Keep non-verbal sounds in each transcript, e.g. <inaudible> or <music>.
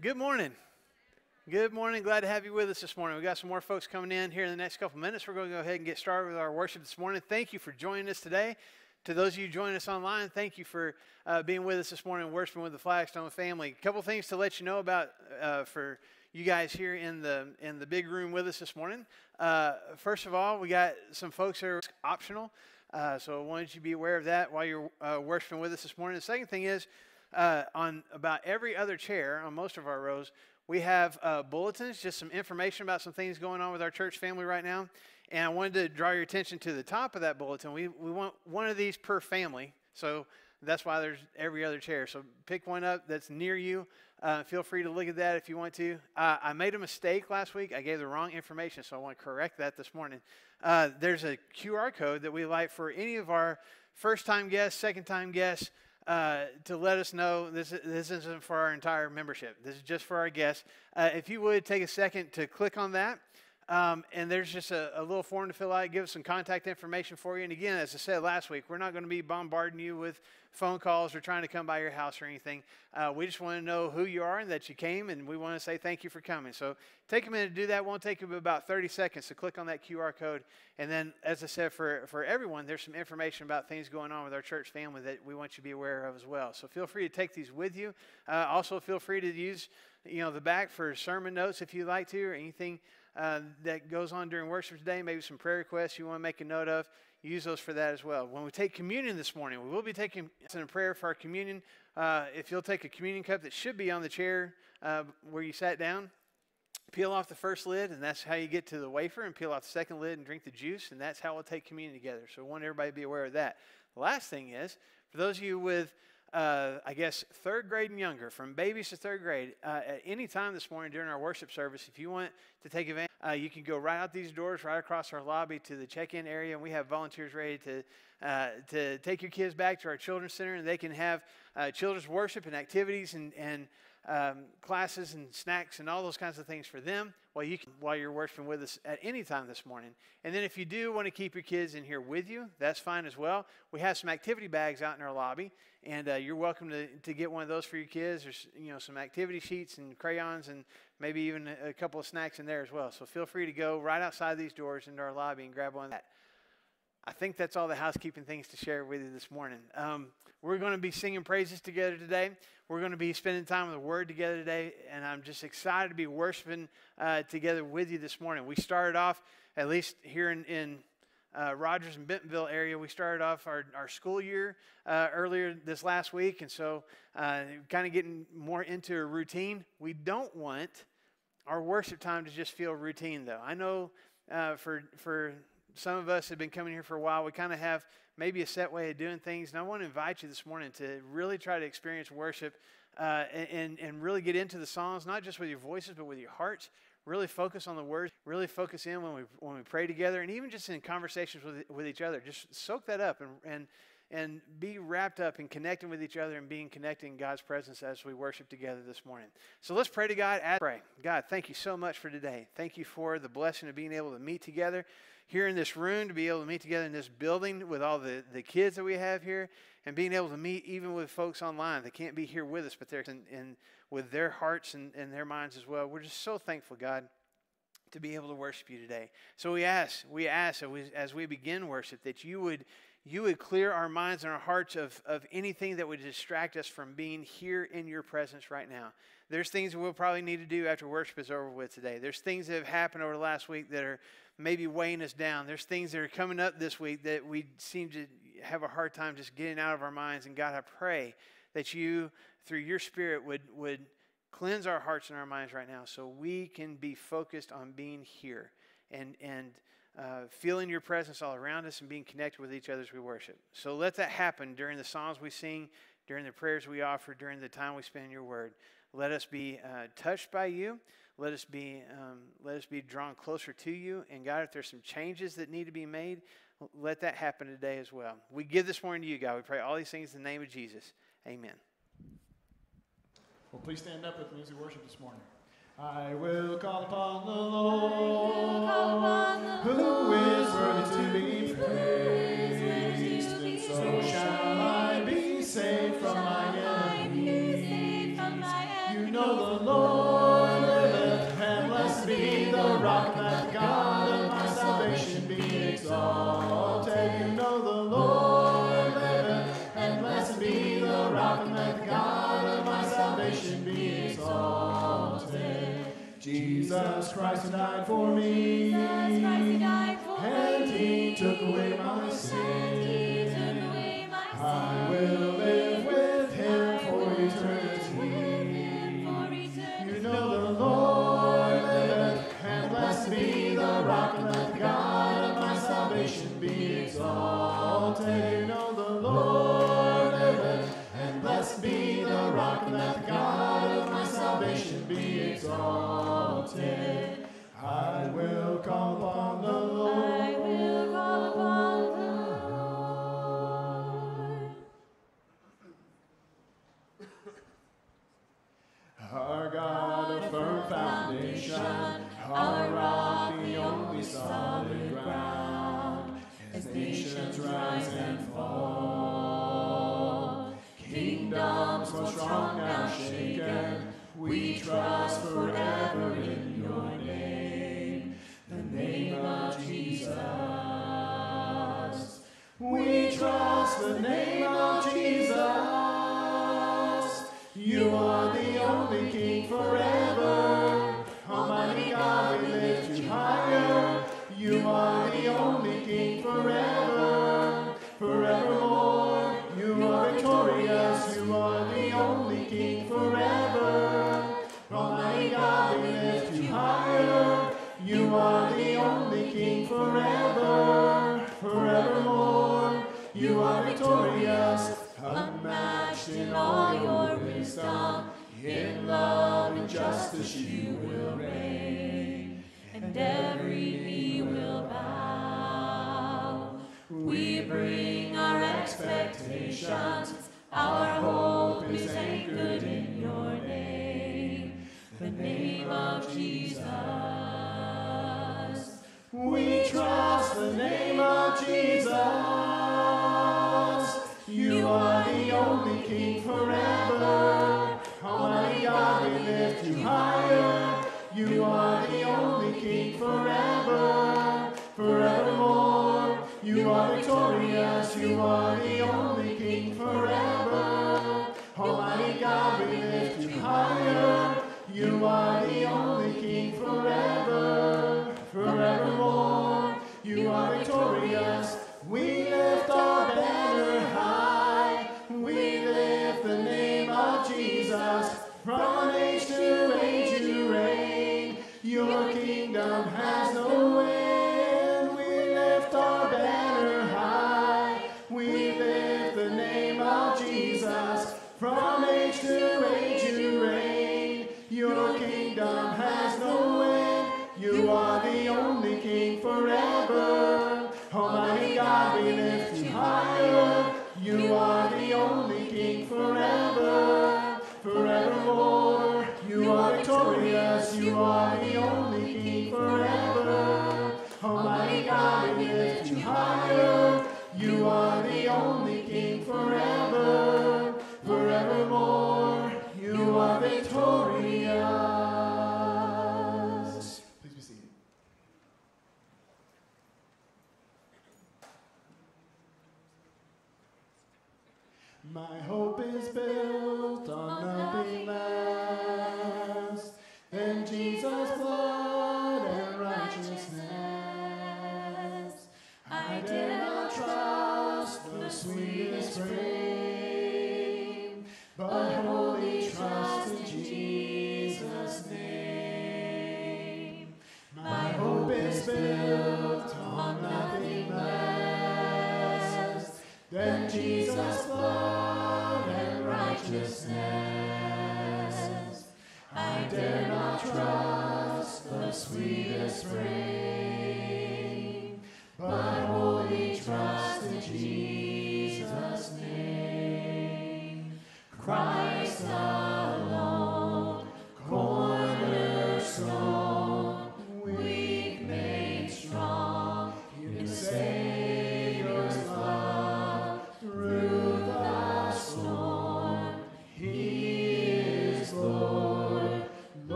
Good morning. Good morning. Glad to have you with us this morning. We got some more folks coming in here in the next couple minutes. We're going to go ahead and get started with our worship this morning. Thank you for joining us today. To those of you joining us online, thank you for uh, being with us this morning, and worshiping with the Flagstone family. A couple things to let you know about uh, for you guys here in the in the big room with us this morning. Uh, first of all, we got some folks that are optional, uh, so I wanted you to be aware of that while you're uh, worshiping with us this morning. The second thing is uh, on about every other chair on most of our rows, we have uh, bulletins, just some information about some things going on with our church family right now. And I wanted to draw your attention to the top of that bulletin. We, we want one of these per family. So that's why there's every other chair. So pick one up that's near you. Uh, feel free to look at that if you want to. Uh, I made a mistake last week. I gave the wrong information, so I want to correct that this morning. Uh, there's a QR code that we like for any of our first time guests, second time guests uh, to let us know this, this isn't for our entire membership. This is just for our guests. Uh, if you would take a second to click on that, um, and there's just a, a, little form to fill out, give us some contact information for you. And again, as I said last week, we're not going to be bombarding you with phone calls or trying to come by your house or anything. Uh, we just want to know who you are and that you came, and we want to say thank you for coming. So take a minute to do that. It won't take you about 30 seconds to click on that QR code. And then, as I said, for, for everyone, there's some information about things going on with our church family that we want you to be aware of as well. So feel free to take these with you. Uh, also, feel free to use you know the back for sermon notes if you'd like to or anything uh, that goes on during worship today, maybe some prayer requests you want to make a note of, use those for that as well. When we take communion this morning, we will be taking a prayer for our communion. Uh, if you'll take a communion cup that should be on the chair uh, where you sat down, peel off the first lid, and that's how you get to the wafer, and peel off the second lid and drink the juice, and that's how we'll take communion together. So I want everybody to be aware of that. The last thing is, for those of you with uh, I guess, third grade and younger, from babies to third grade, uh, at any time this morning during our worship service, if you want to take advantage, uh, you can go right out these doors, right across our lobby to the check-in area, and we have volunteers ready to uh, to take your kids back to our children's center, and they can have uh, children's worship and activities and and um, classes and snacks and all those kinds of things for them while you can, while you're worshiping with us at any time this morning. And then if you do want to keep your kids in here with you, that's fine as well. We have some activity bags out in our lobby, and uh, you're welcome to, to get one of those for your kids. There's you know some activity sheets and crayons and maybe even a, couple of snacks in there as well. So feel free to go right outside these doors into our lobby and grab one of that. I think that's all the housekeeping things to share with you this morning. Um, we're going to be singing praises together today. We're going to be spending time with the Word together today, and I'm just excited to be worshiping uh, together with you this morning. We started off, at least here in, in uh, Rogers and Bentonville area, we started off our, our school year uh, earlier this last week, and so uh, kind of getting more into a routine. We don't want our worship time to just feel routine, though. I know uh, for for some of us have been coming here for a while. We kind of have maybe a set way of doing things. And I want to invite you this morning to really try to experience worship uh, and, and really get into the songs, not just with your voices, but with your hearts. Really focus on the words, really focus in when we, when we pray together, and even just in conversations with, with each other. Just soak that up and, and, and be wrapped up in connecting with each other and being connected in God's presence as we worship together this morning. So let's pray to God. Pray. God, thank you so much for today. Thank you for the blessing of being able to meet together here in this room, to be able to meet together in this building with all the, the kids that we have here, and being able to meet even with folks online that can't be here with us, but they're in, in with their hearts and, and their minds as well. We're just so thankful, God, to be able to worship you today. So we ask, we ask as we, as we begin worship that you would you would clear our minds and our hearts of, of anything that would distract us from being here in your presence right now. There's things we'll probably need to do after worship is over with today. There's things that have happened over the last week that are maybe weighing us down. There's things that are coming up this week that we seem to have a hard time just getting out of our minds. And God, I pray that you, through your Spirit, would, would cleanse our hearts and our minds right now so we can be focused on being here and, and uh, feeling your presence all around us and being connected with each other as we worship. So let that happen during the songs we sing, during the prayers we offer, during the time we spend in your word. Let us be uh, touched by you. Let us be um, let us be drawn closer to you. And God, if there's some changes that need to be made, let that happen today as well. We give this morning to you, God. We pray all these things in the name of Jesus. Amen. Well, please stand up with me as we worship this morning. I will call upon the Lord, who is worthy to be praised, and so shall I be saved from my exalted. You know the Lord liveth, and blessed be the rock, and let the God of my salvation be exalted. Jesus Christ died for me. Kala. You are the only King forever, forevermore. You are victorious, you are the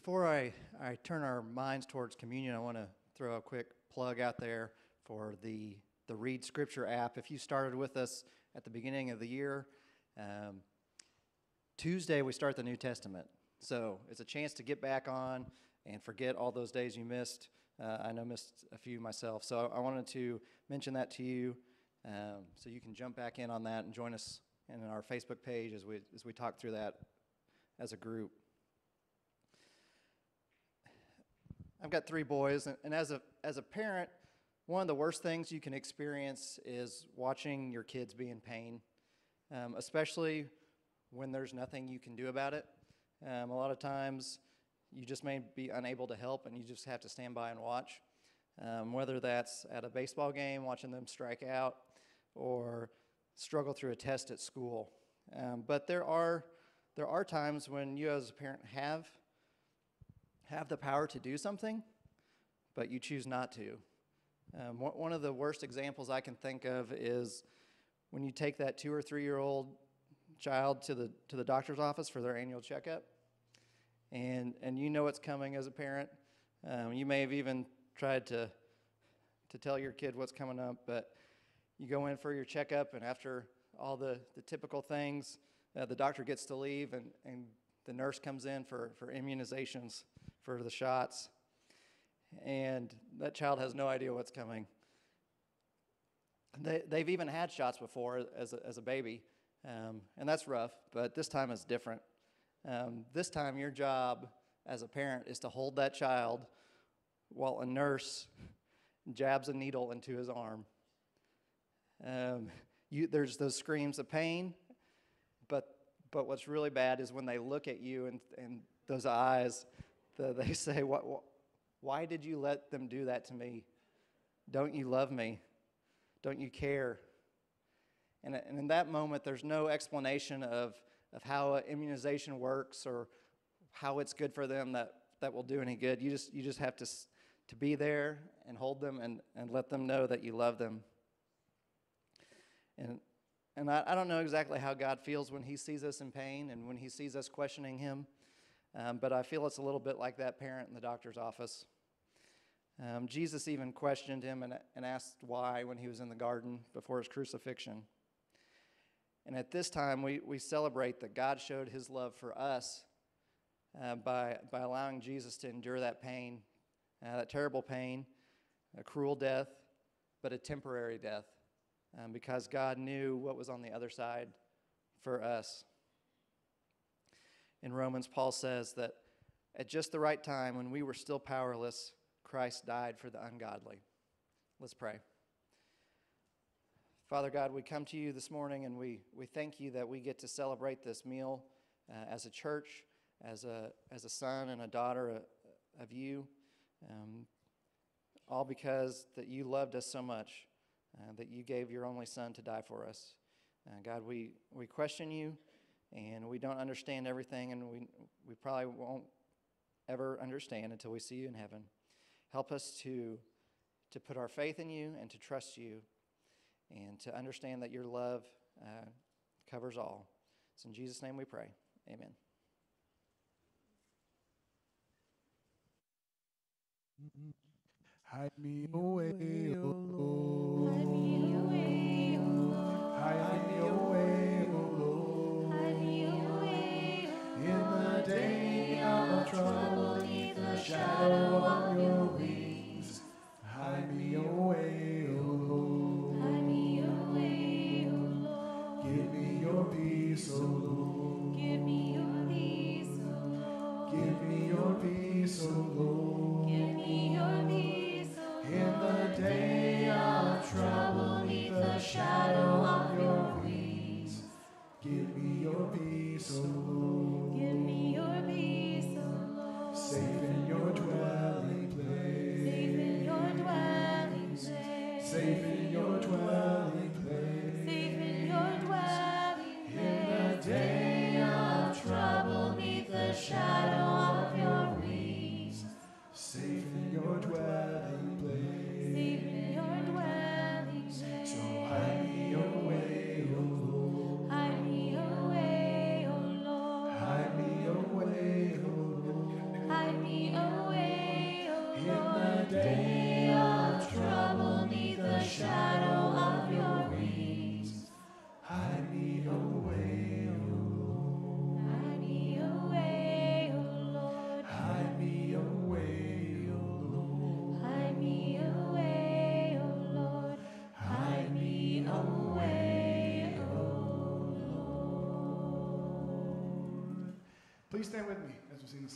Before I, I turn our minds towards communion, I want to throw a quick plug out there for the, the Read Scripture app. If you started with us at the beginning of the year, um, Tuesday we start the New Testament. So it's a chance to get back on and forget all those days you missed. Uh, I know missed a few myself. So I wanted to mention that to you um, so you can jump back in on that and join us in our Facebook page as we, as we talk through that as a group. I've got three boys, and, and as a as a parent, one of the worst things you can experience is watching your kids be in pain, um, especially when there's nothing you can do about it. Um, a lot of times, you just may be unable to help, and you just have to stand by and watch. Um, whether that's at a baseball game, watching them strike out, or struggle through a test at school. Um, but there are there are times when you, as a parent, have have the power to do something, but you choose not to. Um, one of the worst examples I can think of is when you take that two or three year old child to the, to the doctor's office for their annual checkup, and, and you know it's coming as a parent. Um, you may have even tried to, to tell your kid what's coming up, but you go in for your checkup, and after all the, the typical things, uh, the doctor gets to leave, and, and the nurse comes in for, for immunizations for the shots, and that child has no idea what's coming. They, they've even had shots before as a, as a baby, um, and that's rough, but this time it's different. Um, this time, your job as a parent is to hold that child while a nurse jabs a needle into his arm. Um, you, there's those screams of pain, but, but what's really bad is when they look at you and, and those eyes, the, <laughs> they say, what, what, Why did you let them do that to me? Don't you love me? Don't you care? And, and in that moment, there's no explanation of, of how immunization works or how it's good for them that, that will do any good. You just, you just have to, to be there and hold them and, and let them know that you love them. And, and I, I don't know exactly how God feels when He sees us in pain and when He sees us questioning Him, um, but I feel it's a little bit like that parent in the doctor's office. Um, Jesus even questioned him and, and asked why when he was in the garden before his crucifixion. And at this time, we, we celebrate that God showed his love for us uh, by, by allowing Jesus to endure that pain, uh, that terrible pain, a cruel death, but a temporary death, um, because God knew what was on the other side for us. In Romans, Paul says that at just the right time, when we were still powerless, Christ died for the ungodly. Let's pray. Father God, we come to you this morning and we, we thank you that we get to celebrate this meal uh, as a church, as a, as a son and a daughter uh, of you, um, all because that you loved us so much, uh, that you gave your only son to die for us. Uh, God, we, we question you and we don't understand everything, and we, we probably won't ever understand until we see you in heaven. Help us to, to put our faith in you and to trust you and to understand that your love uh, covers all. It's in Jesus' name we pray. Amen. Hide me away, O Lord. shadow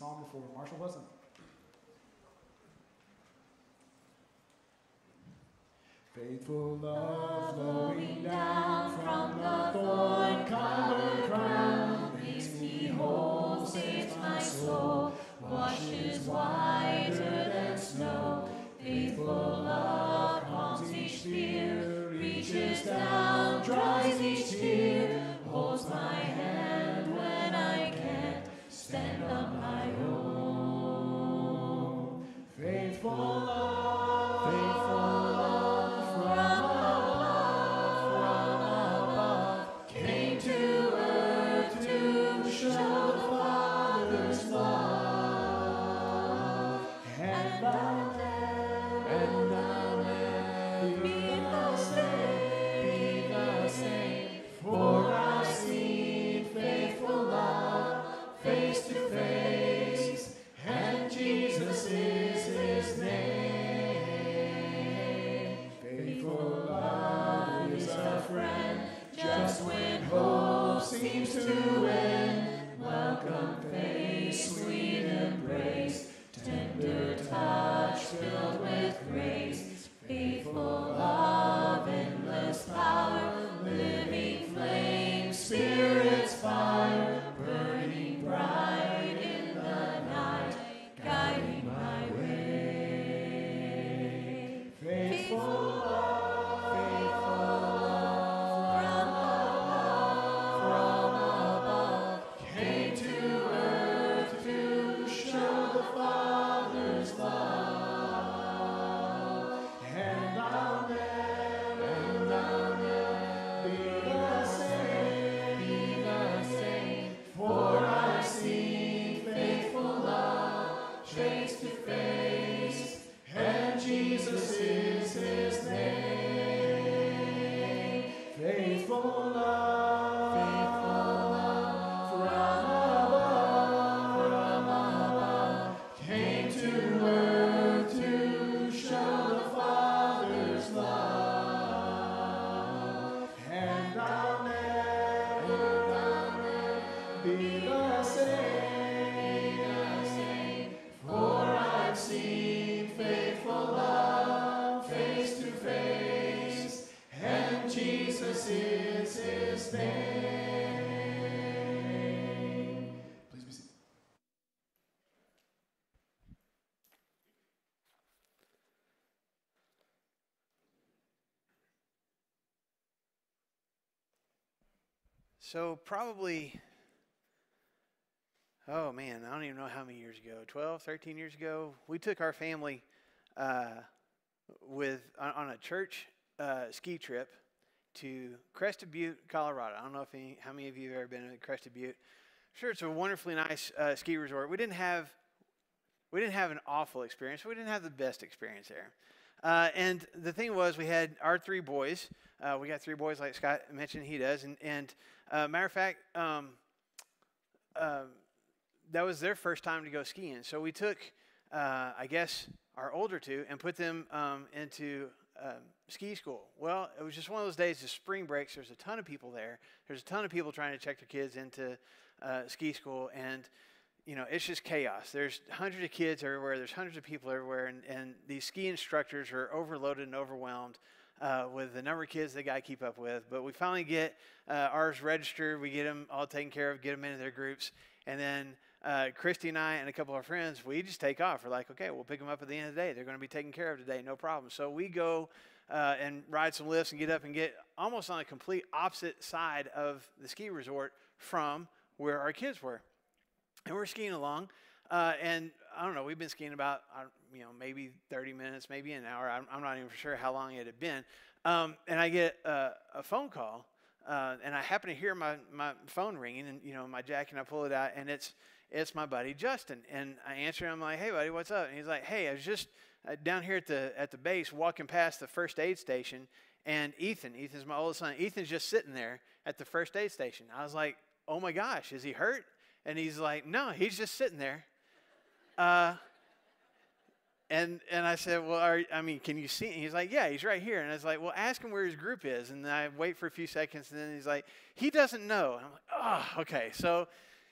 song before Marshall Hudson. Faithful love. So, probably, oh man, I don't even know how many years ago 12, 13 years ago, we took our family uh, with on, on, a church uh, ski trip to Crested Butte, Colorado. I don't know if any, how many of you have ever been to Crested Butte. Sure, it's a wonderfully nice uh, ski resort. We didn't have we didn't have an awful experience. We didn't have the best experience there. Uh, and the thing was, we had our three boys. Uh, we got three boys, like Scott mentioned, he does. And, and uh, matter of fact, um, um that was their first time to go skiing. So we took, uh, I guess, our older two and put them um, into um, ski school. Well, it was just one of those days, the spring breaks. There's a ton of people there. There's a ton of people trying to check their kids into uh, ski school. And you know, it's just chaos. There's hundreds of kids everywhere. There's hundreds of people everywhere, and, and these ski instructors are overloaded and overwhelmed uh, with the number of kids they got to keep up with. But we finally get uh, ours registered. We get them all taken care of, get them into their groups, and then uh, Christy and I and a couple of our friends, we just take off. We're like, okay, we'll pick them up at the end of the day. They're going to be taken care of today, no problem. So we go uh, and ride some lifts and get up and get almost on a complete opposite side of the ski resort from where our kids were and we're skiing along. Uh, and I don't know, we've been skiing about, you know, maybe 30 minutes, maybe an hour. I'm, I'm not even sure how long it had been. Um, and I get uh, a phone call, uh, and I happen to hear my, my phone ringing, and, you know, my jack, and I pull it out, and it's, it's my buddy Justin. And I answer, him, I'm like, hey, buddy, what's up? And he's like, hey, I was just uh, down here at the, at the base walking past the first aid station, and Ethan, Ethan's my oldest son, Ethan's just sitting there at the first aid station. I was like, oh my gosh, is he hurt? And he's like, no, he's just sitting there. Uh, and and I said, well, are, I mean, can you see? And he's like, yeah, he's right here. And I was like, well, ask him where his group is. And I wait for a few seconds, and then he's like, he doesn't know. And I'm like, oh, okay. So,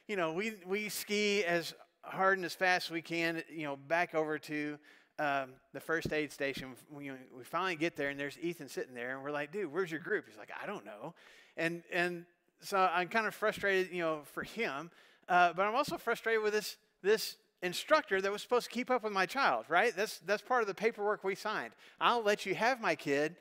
you know, we we ski as hard and as fast as we can. You know, back over to um, the first aid station. We, we finally get there, and there's Ethan sitting there, and we're like, dude, where's your group? He's like, I don't know. And and so I'm kind of frustrated, you know, for him. Uh, but I'm also frustrated with this, this instructor that was supposed to keep up with my child, right? That's, that's part of the paperwork we signed. I'll let you have my kid.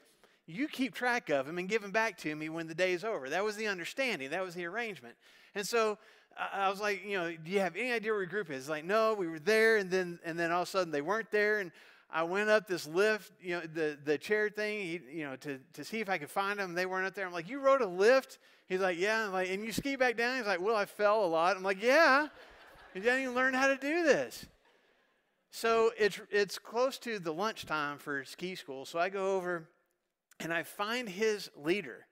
You keep track of him and give him back to me when the day is over. That was the understanding. That was the arrangement. And so I was like, you know, do you have any idea where your group is? Like, no, we were there, and then and then all of a sudden they weren't there, and I went up this lift, you know, the the chair thing, you know, to to see if I could find them. They weren't up there. I'm like, you rode a lift? He's like, yeah. I'm like, and you ski back down? He's like, well, I fell a lot. I'm like, yeah. You didn't even learn how to do this. So it's it's close to the lunchtime for ski school. So I go over and I find his leader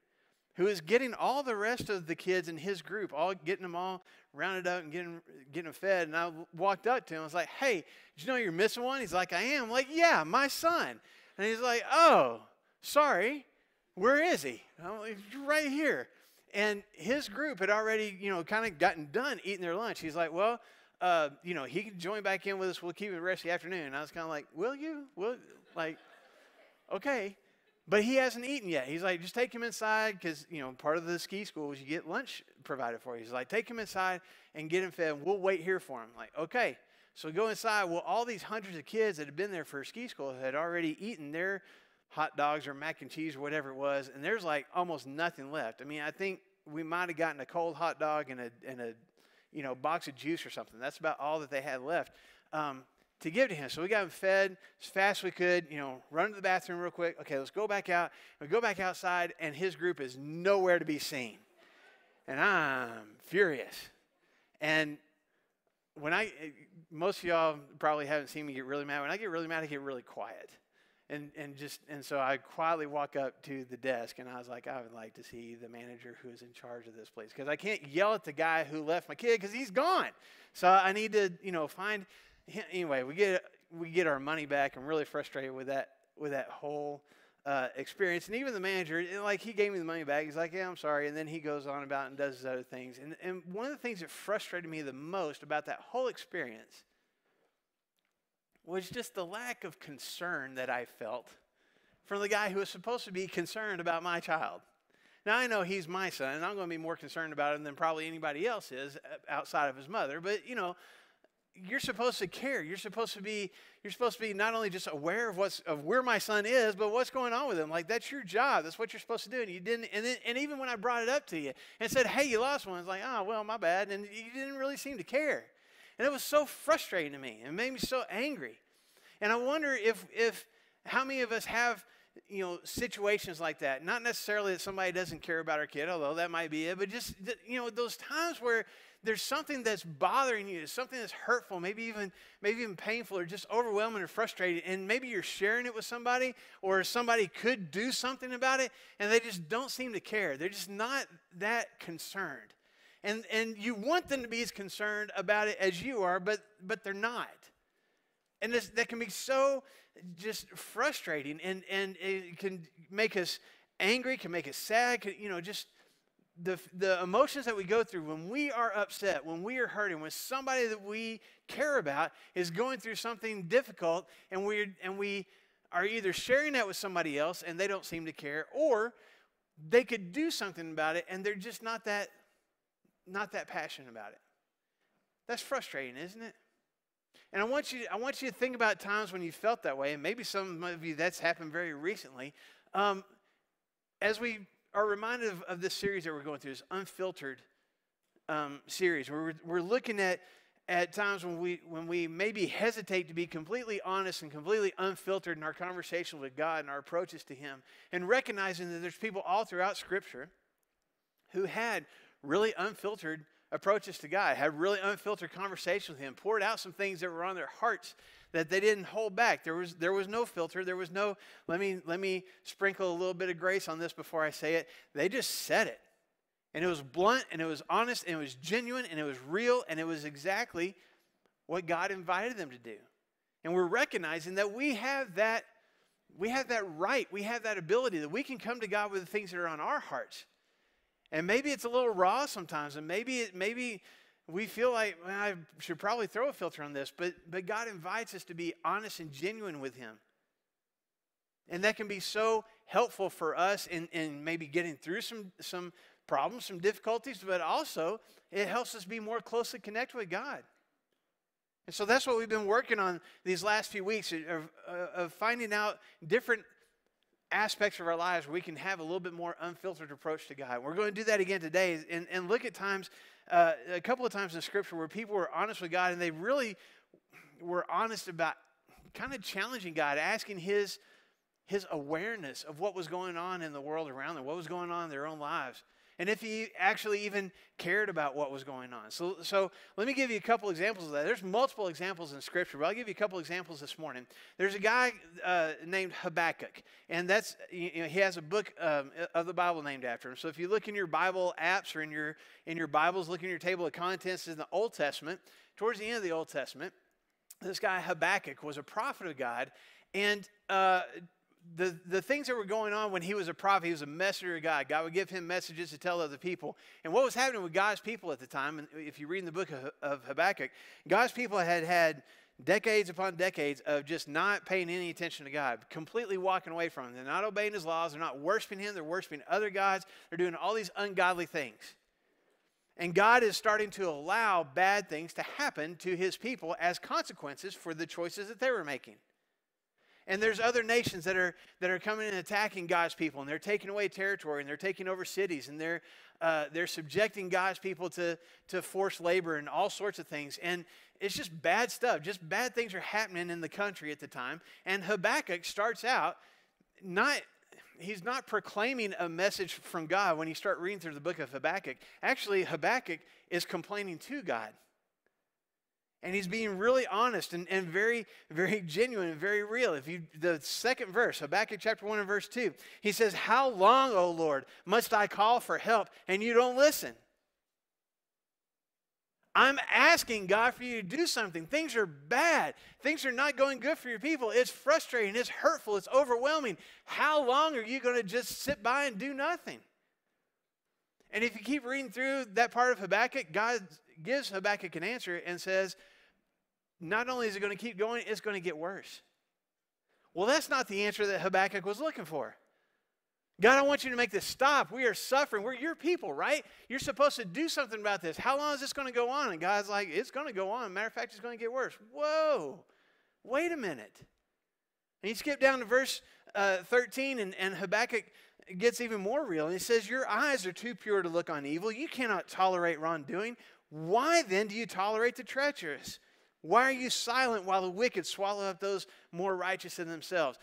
who is getting all the rest of the kids in his group, all getting them all rounded up and getting, getting them fed. And I walked up to him. I was like, hey, did you know you're missing one? He's like, I am. I'm like, yeah, my son. And he's like, oh, sorry. Where is he? Like, right here. And his group had already, you know, kind of gotten done eating their lunch. He's like, well, uh, you know, he can join back in with us. We'll keep him the rest of the afternoon. And I was kind of like, will you? Will, like, okay. But he hasn't eaten yet. He's like, just take him inside because, you know, part of the ski school is you get lunch provided for you. He's like, take him inside and get him fed. And we'll wait here for him. I'm like, okay. So we go inside. Well, all these hundreds of kids that had been there for ski school had already eaten their hot dogs or mac and cheese or whatever it was. And there's like almost nothing left. I mean, I think we might have gotten a cold hot dog and a, and a, you know, box of juice or something. That's about all that they had left. Um, to give to him. So we got him fed as fast as we could, you know, run to the bathroom real quick. Okay, let's go back out. We go back outside, and his group is nowhere to be seen. And I'm furious. And when I, most of y'all probably haven't seen me get really mad. When I get really mad, I get really quiet. And, and just and so I quietly walk up to the desk and I was like, I would like to see the manager who is in charge of this place because I can't yell at the guy who left my kid because he's gone. So I need to you know find anyway, we get we get our money back. I'm really frustrated with that with that whole uh, experience. And even the manager, like he gave me the money back. He's like, "Yeah, I'm sorry," and then he goes on about and does his other things. And and one of the things that frustrated me the most about that whole experience was just the lack of concern that I felt from the guy who was supposed to be concerned about my child. Now, I know he's my son, and I'm going to be more concerned about him than probably anybody else is uh, outside of his mother, but you know, you're supposed to care. You're supposed to be you're supposed to be not only just aware of what's of where my son is, but what's going on with him. Like that's your job. That's what you're supposed to do. And you didn't. And then, and even when I brought it up to you and said, "Hey, you lost one," it's like, "Oh, well, my bad." And you didn't really seem to care. And it was so frustrating to me. It made me so angry. And I wonder if if how many of us have you know situations like that not necessarily that somebody doesn't care about our kid although that might be it but just you know those times where there's something that's bothering you, It's something that's hurtful, maybe even maybe even painful or just overwhelming or frustrating, and maybe you're sharing it with somebody or somebody could do something about it and they just don't seem to care. They're just not that concerned. And and you want them to be as concerned about it as you are, but but they're not. And this, that can be so just frustrating and, and it can make us angry, can make us sad, can, you know, just the, the emotions that we go through when we are upset, when we are hurting, when somebody that we care about is going through something difficult, and we and we are either sharing that with somebody else and they don't seem to care, or they could do something about it and they're just not that not that passionate about it. That's frustrating, isn't it? And I want you, I want you to think about times when you felt that way, and maybe some of you that's happened very recently. Um, as we are reminded of, of, this series that we're going through, this unfiltered um, series, where we're, we're looking at at times when we when we maybe hesitate to be completely honest and completely unfiltered in our conversation with God and our approaches to Him, and recognizing that there's people all throughout Scripture who had really unfiltered approaches to God, had really unfiltered conversations with Him, poured out some things that were on their hearts that they didn't hold back. There was, there was no filter. There was no, let me, let me sprinkle a little bit of grace on this before I say it. They just said it. And it was blunt and it was honest and it was genuine and it was real and it was exactly what God invited them to do. And we're recognizing that we have that we have that right, we have that ability that we can come to God with the things that are on our hearts. And maybe it's a little raw sometimes, and maybe it, maybe we feel like well, I should probably throw a filter on this, but but God invites us to be honest and genuine with Him. And that can be so helpful for us in, in maybe getting through some, some problems, some difficulties, but also it helps us be more closely connected with God. And so that's what we've been working on these last few weeks of, uh, of finding out different aspects of our lives where we can have a little bit more unfiltered approach to God. We're going to do that again today and, and look at times, uh, a couple of times in Scripture where people were honest with God and they really were honest about kind of challenging God, asking His, his awareness of what was going on in the world around them, what was going on in their own lives and if he actually even cared about what was going on. So, so let me give you a couple examples of that. There's multiple examples in Scripture, but I'll give you a couple examples this morning. There's a guy uh, named Habakkuk, and that's you know, he has a book um, of the Bible named after him. So if you look in your Bible apps or in your in your Bibles, look in your table of contents in the Old Testament, towards the end of the Old Testament, this guy Habakkuk was a prophet of God, and uh, the, the things that were going on when he was a prophet, he was a messenger of God. God would give him messages to tell other people. And what was happening with God's people at the time, and if you read in the book of, of Habakkuk, God's people had had decades upon decades of just not paying any attention to God, completely walking away from him. They're not obeying his laws, they're not worshiping him, they're worshiping other gods, they're doing all these ungodly things. And God is starting to allow bad things to happen to his people as consequences for the choices that they were making. And there's other nations that are, that are coming and attacking God's people, and they're taking away territory, and they're taking over cities, and they're, uh, they're subjecting God's people to, to forced labor and all sorts of things. And it's just bad stuff. Just bad things are happening in the country at the time. And Habakkuk starts out not he's not proclaiming a message from God when you start reading through the book of Habakkuk. Actually, Habakkuk is complaining to God. And he's being really honest and, and very, very genuine and very real. If you the second verse, Habakkuk chapter 1 and verse 2, he says, How long, O Lord, must I call for help and you don't listen? I'm asking God for you to do something. Things are bad. Things are not going good for your people. It's frustrating. It's hurtful. It's overwhelming. How long are you going to just sit by and do nothing? And if you keep reading through that part of Habakkuk, God gives Habakkuk an answer and says, not only is it going to keep going, it's going to get worse. Well, that's not the answer that Habakkuk was looking for. God, I want you to make this stop. We are suffering. We're your people, right? You're supposed to do something about this. How long is this going to go on? And God's like, it's going to go on. Matter of fact, it's going to get worse. Whoa, wait a minute. And you skip down to verse uh, 13, and, and Habakkuk gets even more real. And he says, Your eyes are too pure to look on evil. You cannot tolerate wrongdoing. Why then do you tolerate the treacherous? Why are you silent while the wicked swallow up those more righteous than themselves?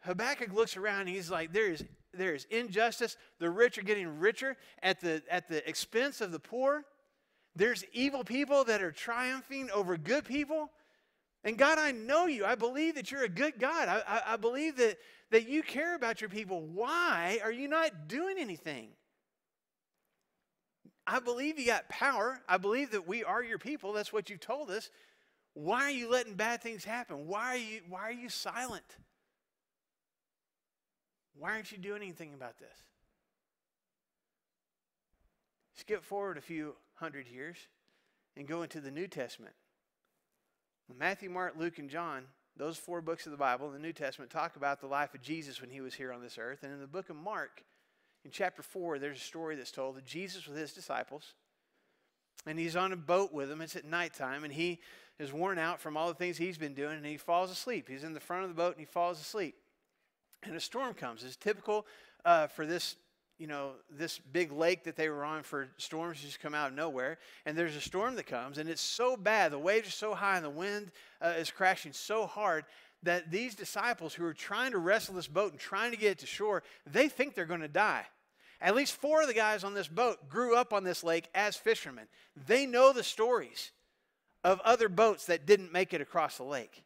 Habakkuk looks around and he's like, there is, there is injustice. The rich are getting richer at the, at the expense of the poor. There's evil people that are triumphing over good people. And God, I know you. I believe that you're a good God. I, I, I believe that, that you care about your people. Why are you not doing anything? I believe you got power. I believe that we are your people. That's what you've told us. Why are you letting bad things happen? Why are you, why are you silent? Why aren't you doing anything about this? Skip forward a few hundred years and go into the New Testament. Matthew, Mark, Luke, and John, those four books of the Bible the New Testament, talk about the life of Jesus when he was here on this earth. And in the book of Mark, in chapter 4, there's a story that's told that Jesus with his disciples, and he's on a boat with them. It's at nighttime, and he is worn out from all the things he's been doing, and he falls asleep. He's in the front of the boat, and he falls asleep. And a storm comes. It's typical uh, for this you know, this big lake that they were on for storms just come out of nowhere. And there's a storm that comes, and it's so bad. The waves are so high, and the wind uh, is crashing so hard that these disciples who are trying to wrestle this boat and trying to get it to shore, they think they're going to die. At least four of the guys on this boat grew up on this lake as fishermen. They know the stories of other boats that didn't make it across the lake.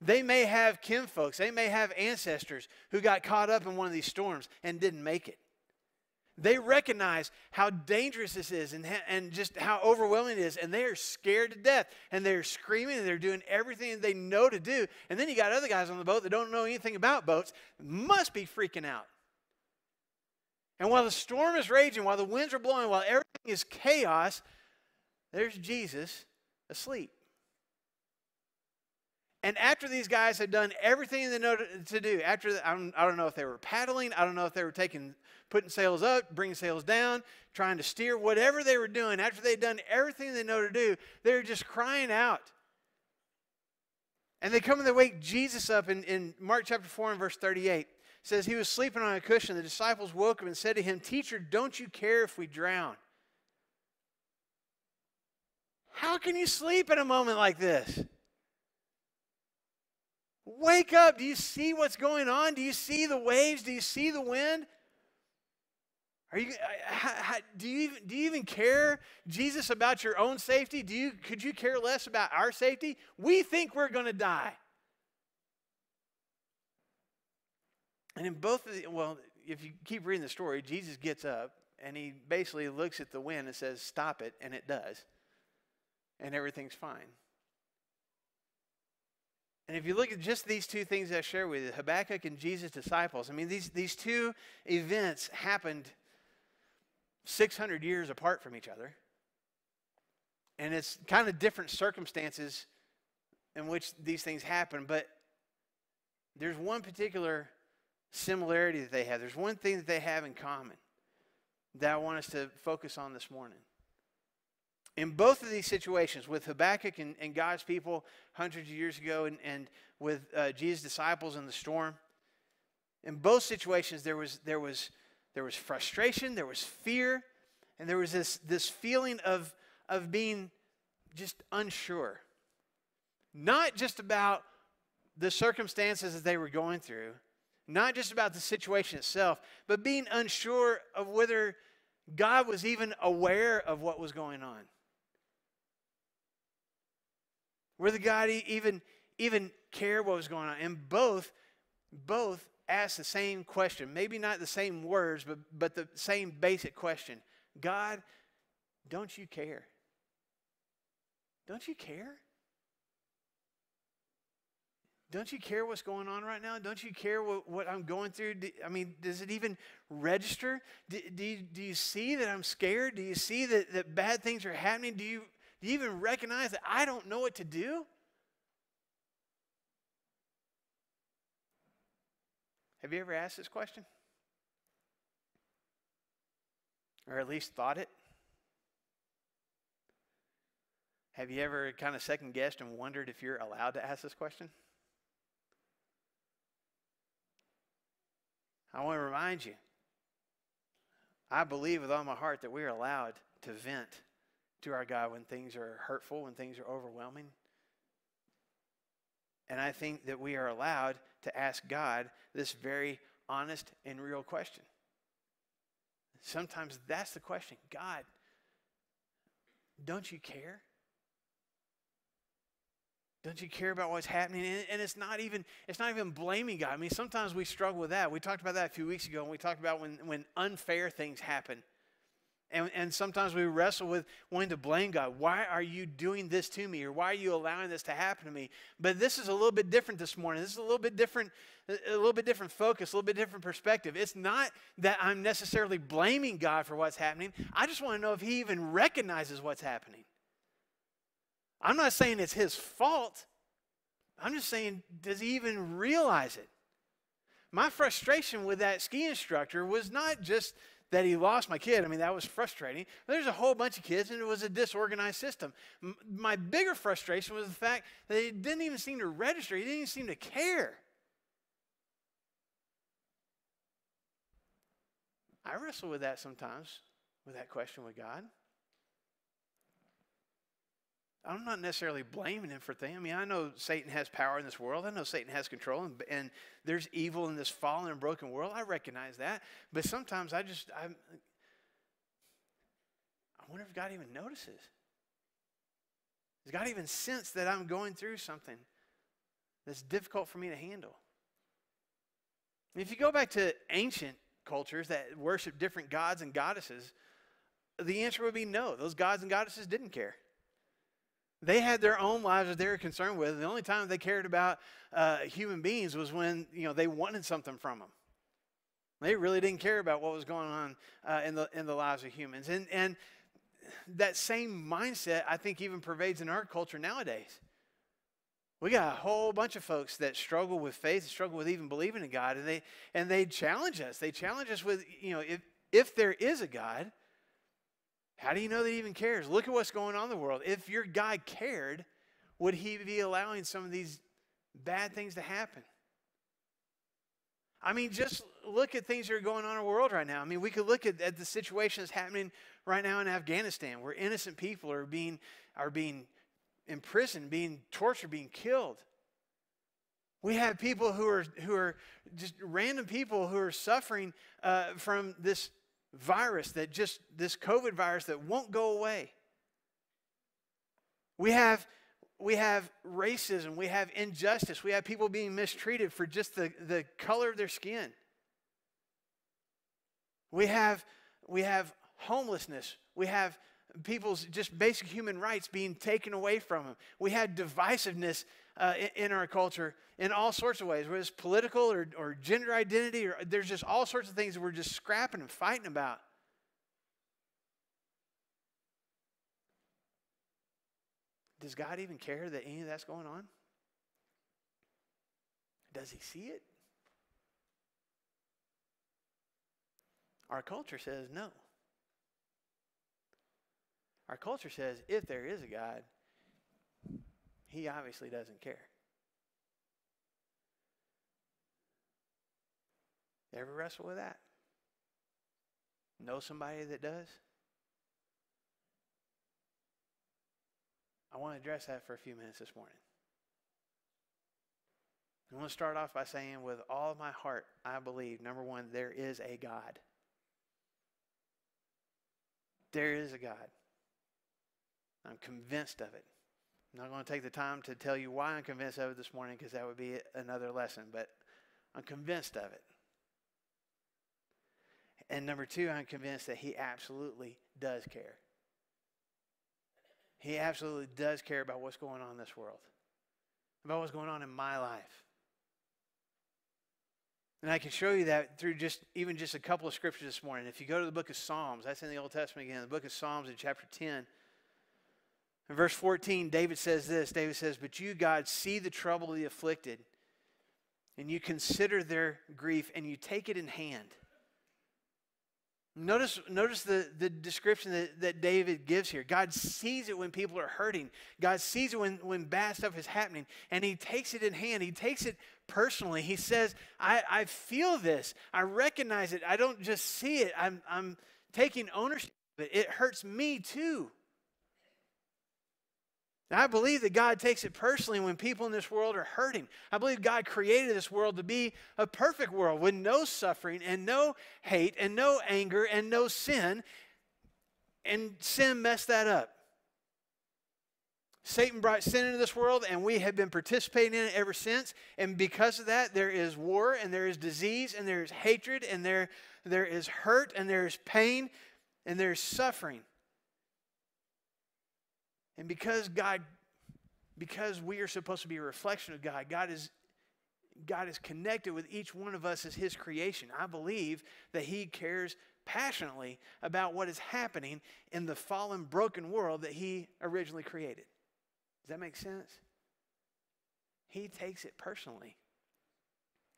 They may have kinfolks, they may have ancestors who got caught up in one of these storms and didn't make it. They recognize how dangerous this is and, and just how overwhelming it is, and they are scared to death. And they're screaming and they're doing everything they know to do. And then you got other guys on the boat that don't know anything about boats, must be freaking out. And while the storm is raging, while the winds are blowing, while everything is chaos, there's Jesus asleep. And after these guys had done everything they know to do, after the, I, don't, I don't know if they were paddling, I don't know if they were taking, putting sails up, bringing sails down, trying to steer, whatever they were doing, after they'd done everything they know to do, they were just crying out. And they come and they wake Jesus up in, in Mark chapter 4 and verse 38. Says, He was sleeping on a cushion. The disciples woke him and said to him, Teacher, don't you care if we drown? How can you sleep in a moment like this? Wake up. Do you see what's going on? Do you see the waves? Do you see the wind? Are you, uh, how, do, you even, do you even care, Jesus, about your own safety? Do you, could you care less about our safety? We think we're going to die. And in both of the, well, if you keep reading the story, Jesus gets up and he basically looks at the wind and says, Stop it, and it does. And everything's fine. And if you look at just these two things I share with you, Habakkuk and Jesus' disciples, I mean, these, these two events happened 600 years apart from each other. And it's kind of different circumstances in which these things happen, but there's one particular similarity that they have. There's one thing that they have in common that I want us to focus on this morning. In both of these situations, with Habakkuk and, and God's people hundreds of years ago, and, and with uh, Jesus' disciples in the storm, in both situations there was, there, was, there was frustration, there was fear, and there was this, this feeling of, of being just unsure. Not just about the circumstances that they were going through, not just about the situation itself, but being unsure of whether God was even aware of what was going on. Whether God even, even cared what was going on. And both, both asked the same question. Maybe not the same words, but, but the same basic question. God, don't you care? Don't you care? Don't you care what's going on right now? Don't you care what, what I'm going through? Do, I mean, does it even register? Do, do, you, do you see that I'm scared? Do you see that, that bad things are happening? Do you, do you even recognize that I don't know what to do? Have you ever asked this question? Or at least thought it? Have you ever kind of second guessed and wondered if you're allowed to ask this question? I want to remind you I believe with all my heart that we are allowed to vent to our God when things are hurtful, when things are overwhelming. And I think that we are allowed to ask God this very honest and real question. Sometimes that's the question God, don't you care? Don't you care about what's happening? And it's not even it's not even blaming God. I mean, sometimes we struggle with that. We talked about that a few weeks ago, and we talked about when, when unfair things happen And, and sometimes we wrestle with wanting to blame God. Why are you doing this to me? Or why are you allowing this to happen to me? But this is a little bit different this morning. This is a little bit different, a little bit different focus, a little bit different perspective. It's not that I'm necessarily blaming God for what's happening. I just want to know if He even recognizes what's happening. I'm not saying it's His fault. I'm just saying, does He even realize it? My frustration with that ski instructor was not just that he lost my kid. I mean, that was frustrating. There's a whole bunch of kids, and it was a disorganized system. My bigger frustration was the fact that he didn't even seem to register, he didn't even seem to care. I wrestle with that sometimes, with that question with God. I'm not necessarily blaming him for things. I mean, I know Satan has power in this world. I know Satan has control, and, and there's evil in this fallen and broken world. I recognize that. But sometimes I just, I, I wonder if God even notices. Does God even sense that I'm going through something that's difficult for me to handle? And if you go back to ancient cultures that worship different gods and goddesses, the answer would be no. Those gods and goddesses didn't care. They had their own lives that they were concerned with. The only time they cared about uh, human beings was when you know they wanted something from them. They really didn't care about what was going on uh, in the in the lives of humans, and and that same mindset I think even pervades in our culture nowadays. We got a whole bunch of folks that struggle with faith, struggle with even believing in God, and they and they challenge us. They challenge us with you know if if there is a God how do you know that he even cares? Look at what's going on in the world. If your God cared, would he be allowing some of these bad things to happen? I mean, just look at things that are going on in the world right now. I mean, we could look at, at the situation that's happening right now in Afghanistan, where innocent people are being, are being imprisoned, being tortured, being killed. We have people who are, who are just random people who are suffering uh, from this virus that just, this COVID virus that won't go away. We have, we have racism, we have injustice, we have people being mistreated for just the, the color of their skin. We have, we have homelessness, we have people's just basic human rights being taken away from them. We had divisiveness uh, in, our culture in all sorts of ways, whether it's political or, or gender identity, or there's just all sorts of things that we're just scrapping and fighting about. Does God even care that any of that's going on? Does he see it? Our culture says no. Our culture says if there is a God, he obviously doesn't care. Ever wrestle with that? Know somebody that does? I want to address that for a few minutes this morning. I want to start off by saying, with all of my heart, I believe, number one, there is a God. There is a God. I'm convinced of it. I'm not going to take the time to tell you why I'm convinced of it this morning because that would be another lesson, but I'm convinced of it. And number two, I'm convinced that He absolutely does care. He absolutely does care about what's going on in this world, about what's going on in my life. And I can show you that through just even just a couple of scriptures this morning. If you go to the book of Psalms, that's in the Old Testament again, the book of Psalms in chapter 10. In verse 14, David says this David says, But you, God, see the trouble of the afflicted, and you consider their grief, and you take it in hand. Notice, notice the, the description that, that David gives here. God sees it when people are hurting. God sees it when, when bad stuff is happening. And he takes it in hand. He takes it personally. He says, I, I feel this. I recognize it. I don't just see it. I'm, I'm taking ownership of it. It hurts me too. I believe that God takes it personally when people in this world are hurting. I believe God created this world to be a perfect world with no suffering and no hate and no anger and no sin. And sin messed that up. Satan brought sin into this world, and we have been participating in it ever since. And because of that, there is war, and there is disease, and there is hatred, and there, there is hurt, and there is pain. and there's suffering. And because God, because we are supposed to be a reflection of God, God is God is connected with each one of us as His creation. I believe that He cares passionately about what is happening in the fallen, broken world that He originally created. Does that make sense? He takes it personally.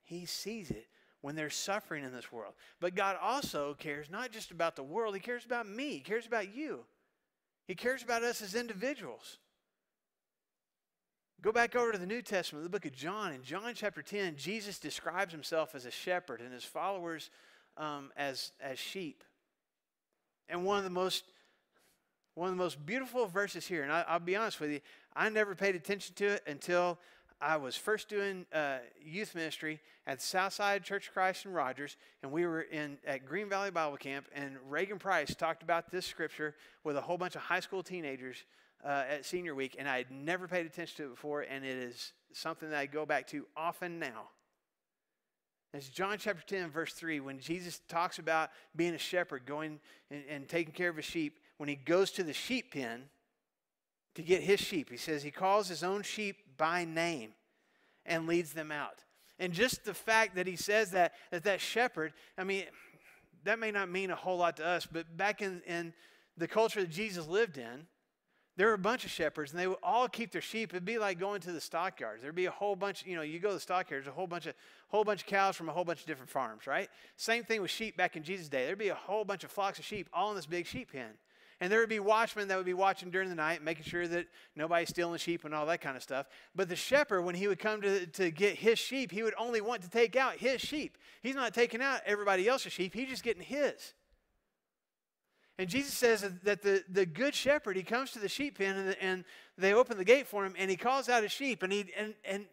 He sees it when there's suffering in this world. But God also cares not just about the world, He cares about me, He cares about you. He cares about us as individuals. Go back over to the New Testament, the book of John. In John chapter 10, Jesus describes himself as a shepherd and his followers um, as, as sheep. And one of the most one of the most beautiful verses here, and I, will be honest with you, I never paid attention to it until I was first doing uh, youth ministry at Southside Church of Christ in Rogers, and we were in at Green Valley Bible Camp, and Reagan Price talked about this scripture with a whole bunch of high school teenagers uh, at senior week, and I had never paid attention to it before, and it is something that I go back to often now. It's John chapter 10, verse 3, when Jesus talks about being a shepherd, going and, and taking care of his sheep. When he goes to the sheep pen to get his sheep, he says he calls his own sheep by name and leads them out. And just the fact that he says that, that that shepherd, I mean, that may not mean a whole lot to us, but back in, in the culture that Jesus lived in, there were a bunch of shepherds and they would all keep their sheep. It'd be like going to the stockyards. There'd be a whole bunch you know you go to the stockyards a whole bunch of whole bunch of cows from a whole bunch of different farms right? Same thing with sheep back in jesus day. There'd be a whole bunch of flocks of sheep all in this big sheep pen and there would be watchmen that would be watching during the night making sure that nobody's stealing sheep and all that kind of stuff. But the shepherd when he would come to, to get his sheep he would only want to take out his sheep. He's not taking out everybody else's sheep he's just getting his. And Jesus says that the, the good shepherd, he comes to the sheep pen and, and they open the gate for him and he calls out his sheep and he, and, and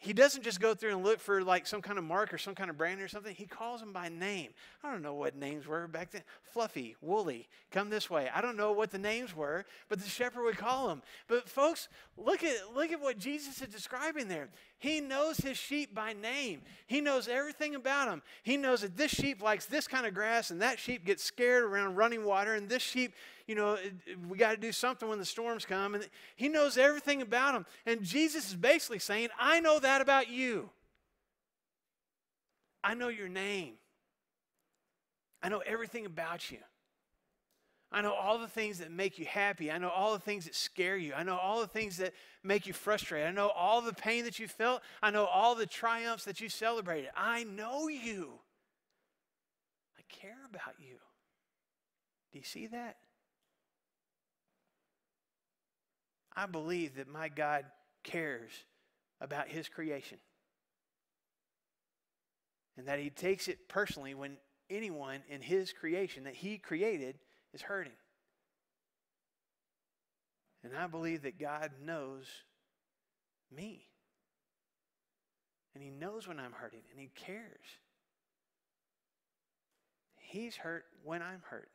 he doesn't just go through and look for like some kind of mark or some kind of brand or something. He calls them by name. I don't know what names were back then. Fluffy, Woolly, come this way. I don't know what the names were, but the shepherd would call them. But folks, look at look at what Jesus is describing there. He knows his sheep by name. He knows everything about them. He knows that this sheep likes this kind of grass and that sheep gets scared around running water and this sheep you know, we got to do something when the storms come. And he knows everything about them. And Jesus is basically saying, I know that about you. I know your name. I know everything about you. I know all the things that make you happy. I know all the things that scare you. I know all the things that make you frustrated. I know all the pain that you felt. I know all the triumphs that you celebrated. I know you. I care about you. Do you see that? I believe that my God cares about his creation. And that he takes it personally when anyone in his creation that he created is hurting. And I believe that God knows me. And he knows when I'm hurting and he cares. He's hurt when I'm hurt.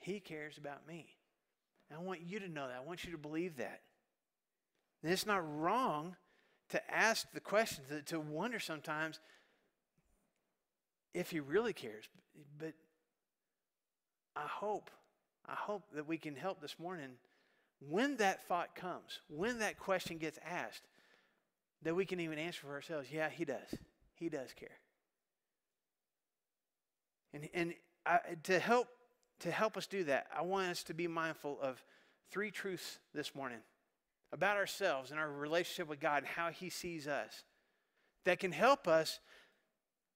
He cares about me. And I want you to know that. I want you to believe that. And it's not wrong to ask the question, to, to wonder sometimes if he really cares. But I hope, I hope that we can help this morning when that thought comes, when that question gets asked, that we can even answer for ourselves, yeah, he does. He does care. And, and I, to help to help us do that, I want us to be mindful of three truths this morning about ourselves and our relationship with God and how He sees us that can help us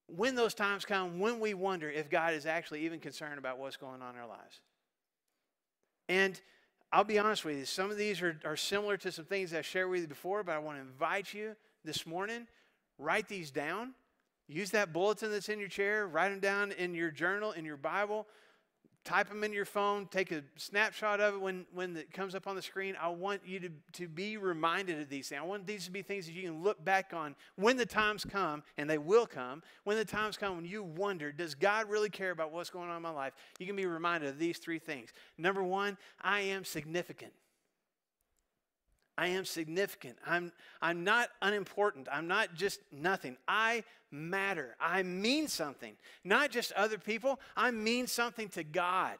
when those times come when we wonder if God is actually even concerned about what's going on in our lives. And I'll be honest with you, some of these are, are similar to some things I shared with you before, but I want to invite you this morning, write these down. Use that bulletin that's in your chair, write them down in your journal, in your Bible type them in your phone, take a snapshot of it when, when it comes up on the screen. I want you to, to be reminded of these things. I want these to be things that you can look back on when the times come, and they will come, when the times come when you wonder, does God really care about what's going on in my life? You can be reminded of these three things. Number one, I am significant. I am significant. I'm, I'm not unimportant. I'm not just nothing. I matter. I mean something. Not just other people, I mean something to God.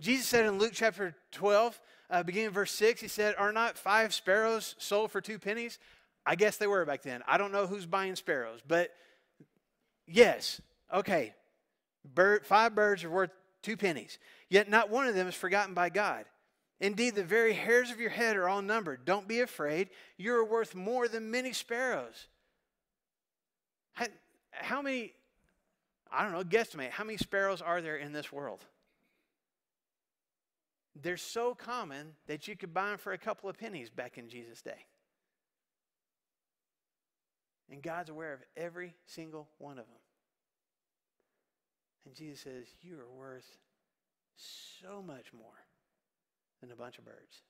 Jesus said in Luke chapter 12, uh, beginning verse 6, he said, Are not five sparrows sold for two pennies? I guess they were back then. I don't know who's buying sparrows, but yes, okay. Bird, five birds are worth two pennies. Yet not one of them is forgotten by God. Indeed, the very hairs of your head are all numbered. Don't be afraid. You are worth more than many sparrows. How, how many, I don't know, guesstimate, how many sparrows are there in this world? They're so common that you could buy them for a couple of pennies back in Jesus' day. And God's aware of every single one of them. And Jesus says, You are worth so much more than a bunch of birds.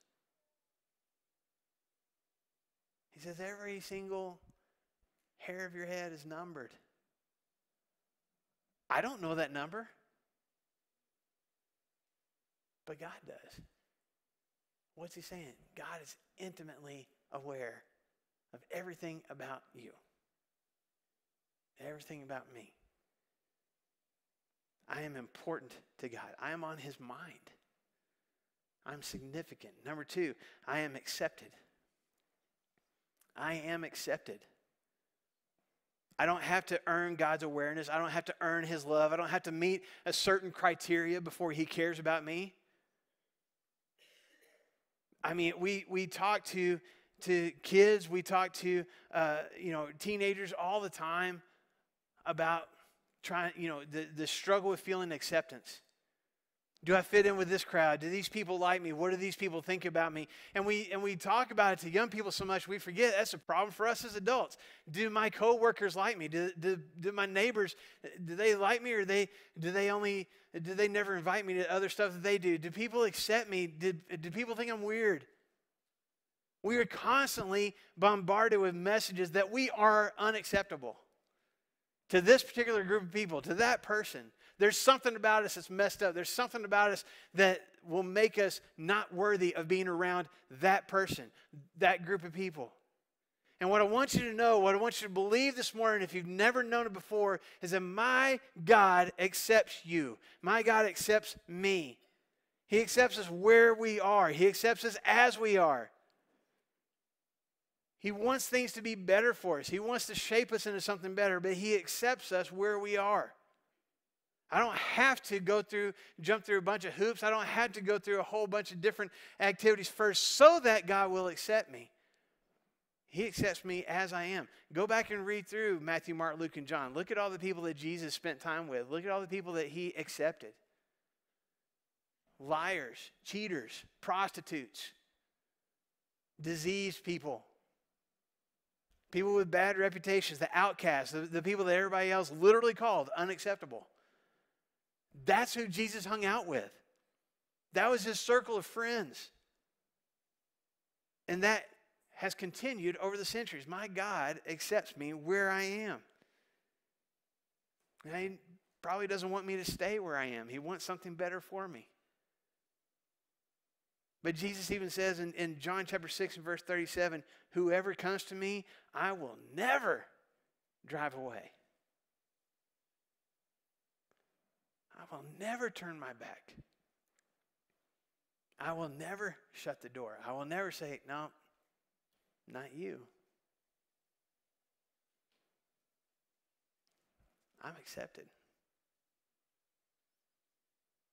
He says, Every single hair of your head is numbered. I don't know that number, but God does. What's he saying? God is intimately aware of everything about you, everything about me. I am important to God. I am on his mind. I'm significant. Number two, I am accepted. I am accepted. I don't have to earn God's awareness. I don't have to earn his love. I don't have to meet a certain criteria before he cares about me. I mean, we, we talk to, to kids, we talk to uh, you know, teenagers all the time about trying, you know, the, the struggle with feeling acceptance. Do I fit in with this crowd? Do these people like me? What do these people think about me? And we and we talk about it to young people so much we forget that's a problem for us as adults. Do my coworkers like me? Do, do, do my neighbors do they like me or they do they only do they never invite me to other stuff that they do? Do people accept me? Did do people think I'm weird? We are constantly bombarded with messages that we are unacceptable to this particular group of people, to that person. There's something about us that's messed up. There's something about us that will make us not worthy of being around that person, that group of people. And what I want you to know, what I want you to believe this morning, if you've never known it before, is that my God accepts you. My God accepts me. He accepts us where we are, He accepts us as we are. He wants things to be better for us. He wants to shape us into something better, but He accepts us where we are. I don't have to go through, jump through a bunch of hoops. I don't have to go through a whole bunch of different activities first so that God will accept me. He accepts me as I am. Go back and read through Matthew, Mark, Luke, and John. Look at all the people that Jesus spent time with. Look at all the people that he accepted liars, cheaters, prostitutes, diseased people, people with bad reputations, the outcasts, the, the people that everybody else literally called unacceptable. That's who Jesus hung out with. That was his circle of friends. And that has continued over the centuries. My God accepts me where I am. And he probably doesn't want me to stay where I am, He wants something better for me. But Jesus even says in, in John chapter 6 and verse 37 Whoever comes to me, I will never drive away. I will never turn my back. I will never shut the door. I will never say, No, not you. I'm accepted.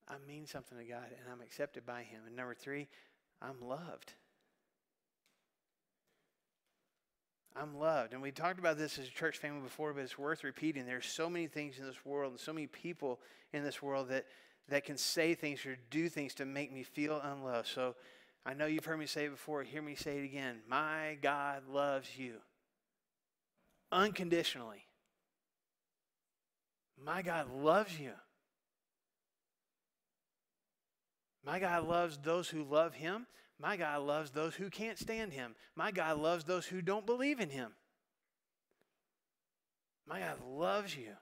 I mean something to God and I'm accepted by Him. And number three, I'm loved. I'm loved. And we talked about this as a church family before, but it's worth repeating. There's so many things in this world and so many people in this world that, that can say things or do things to make me feel unloved. So I know you've heard me say it before. Hear me say it again. My God loves you unconditionally. My God loves you. My God loves those who love him. My God loves those who can't stand him. My God loves those who don't believe in him. My God loves you.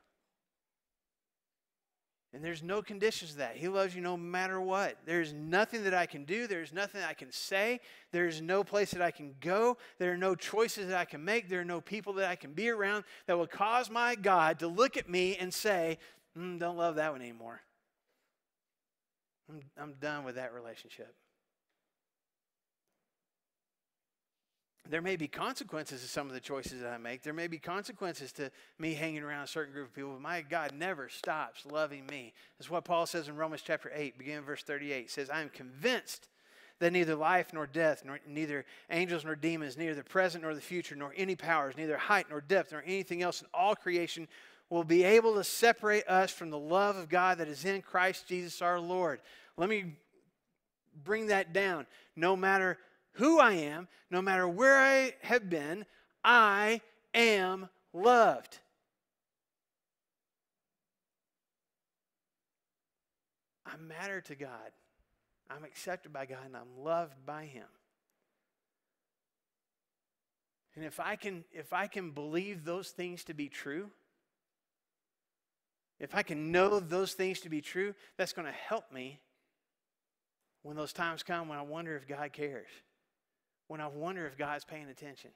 And there's no conditions to that. He loves you no matter what. There's nothing that I can do. There's nothing I can say. There's no place that I can go. There are no choices that I can make. There are no people that I can be around that will cause my God to look at me and say, mm, Don't love that one anymore. I'm, I'm done with that relationship. There may be consequences to some of the choices that I make. There may be consequences to me hanging around a certain group of people, but my God never stops loving me. That's what Paul says in Romans chapter 8, beginning verse 38. He says, I am convinced that neither life nor death, nor neither angels nor demons, neither the present nor the future, nor any powers, neither height nor depth, nor anything else in all creation will be able to separate us from the love of God that is in Christ Jesus our Lord. Let me bring that down. No matter who I am, no matter where I have been, I am loved. I matter to God. I'm accepted by God and I'm loved by him. And if I can if I can believe those things to be true, if I can know those things to be true, that's going to help me when those times come when I wonder if God cares when I wonder if God's paying attention.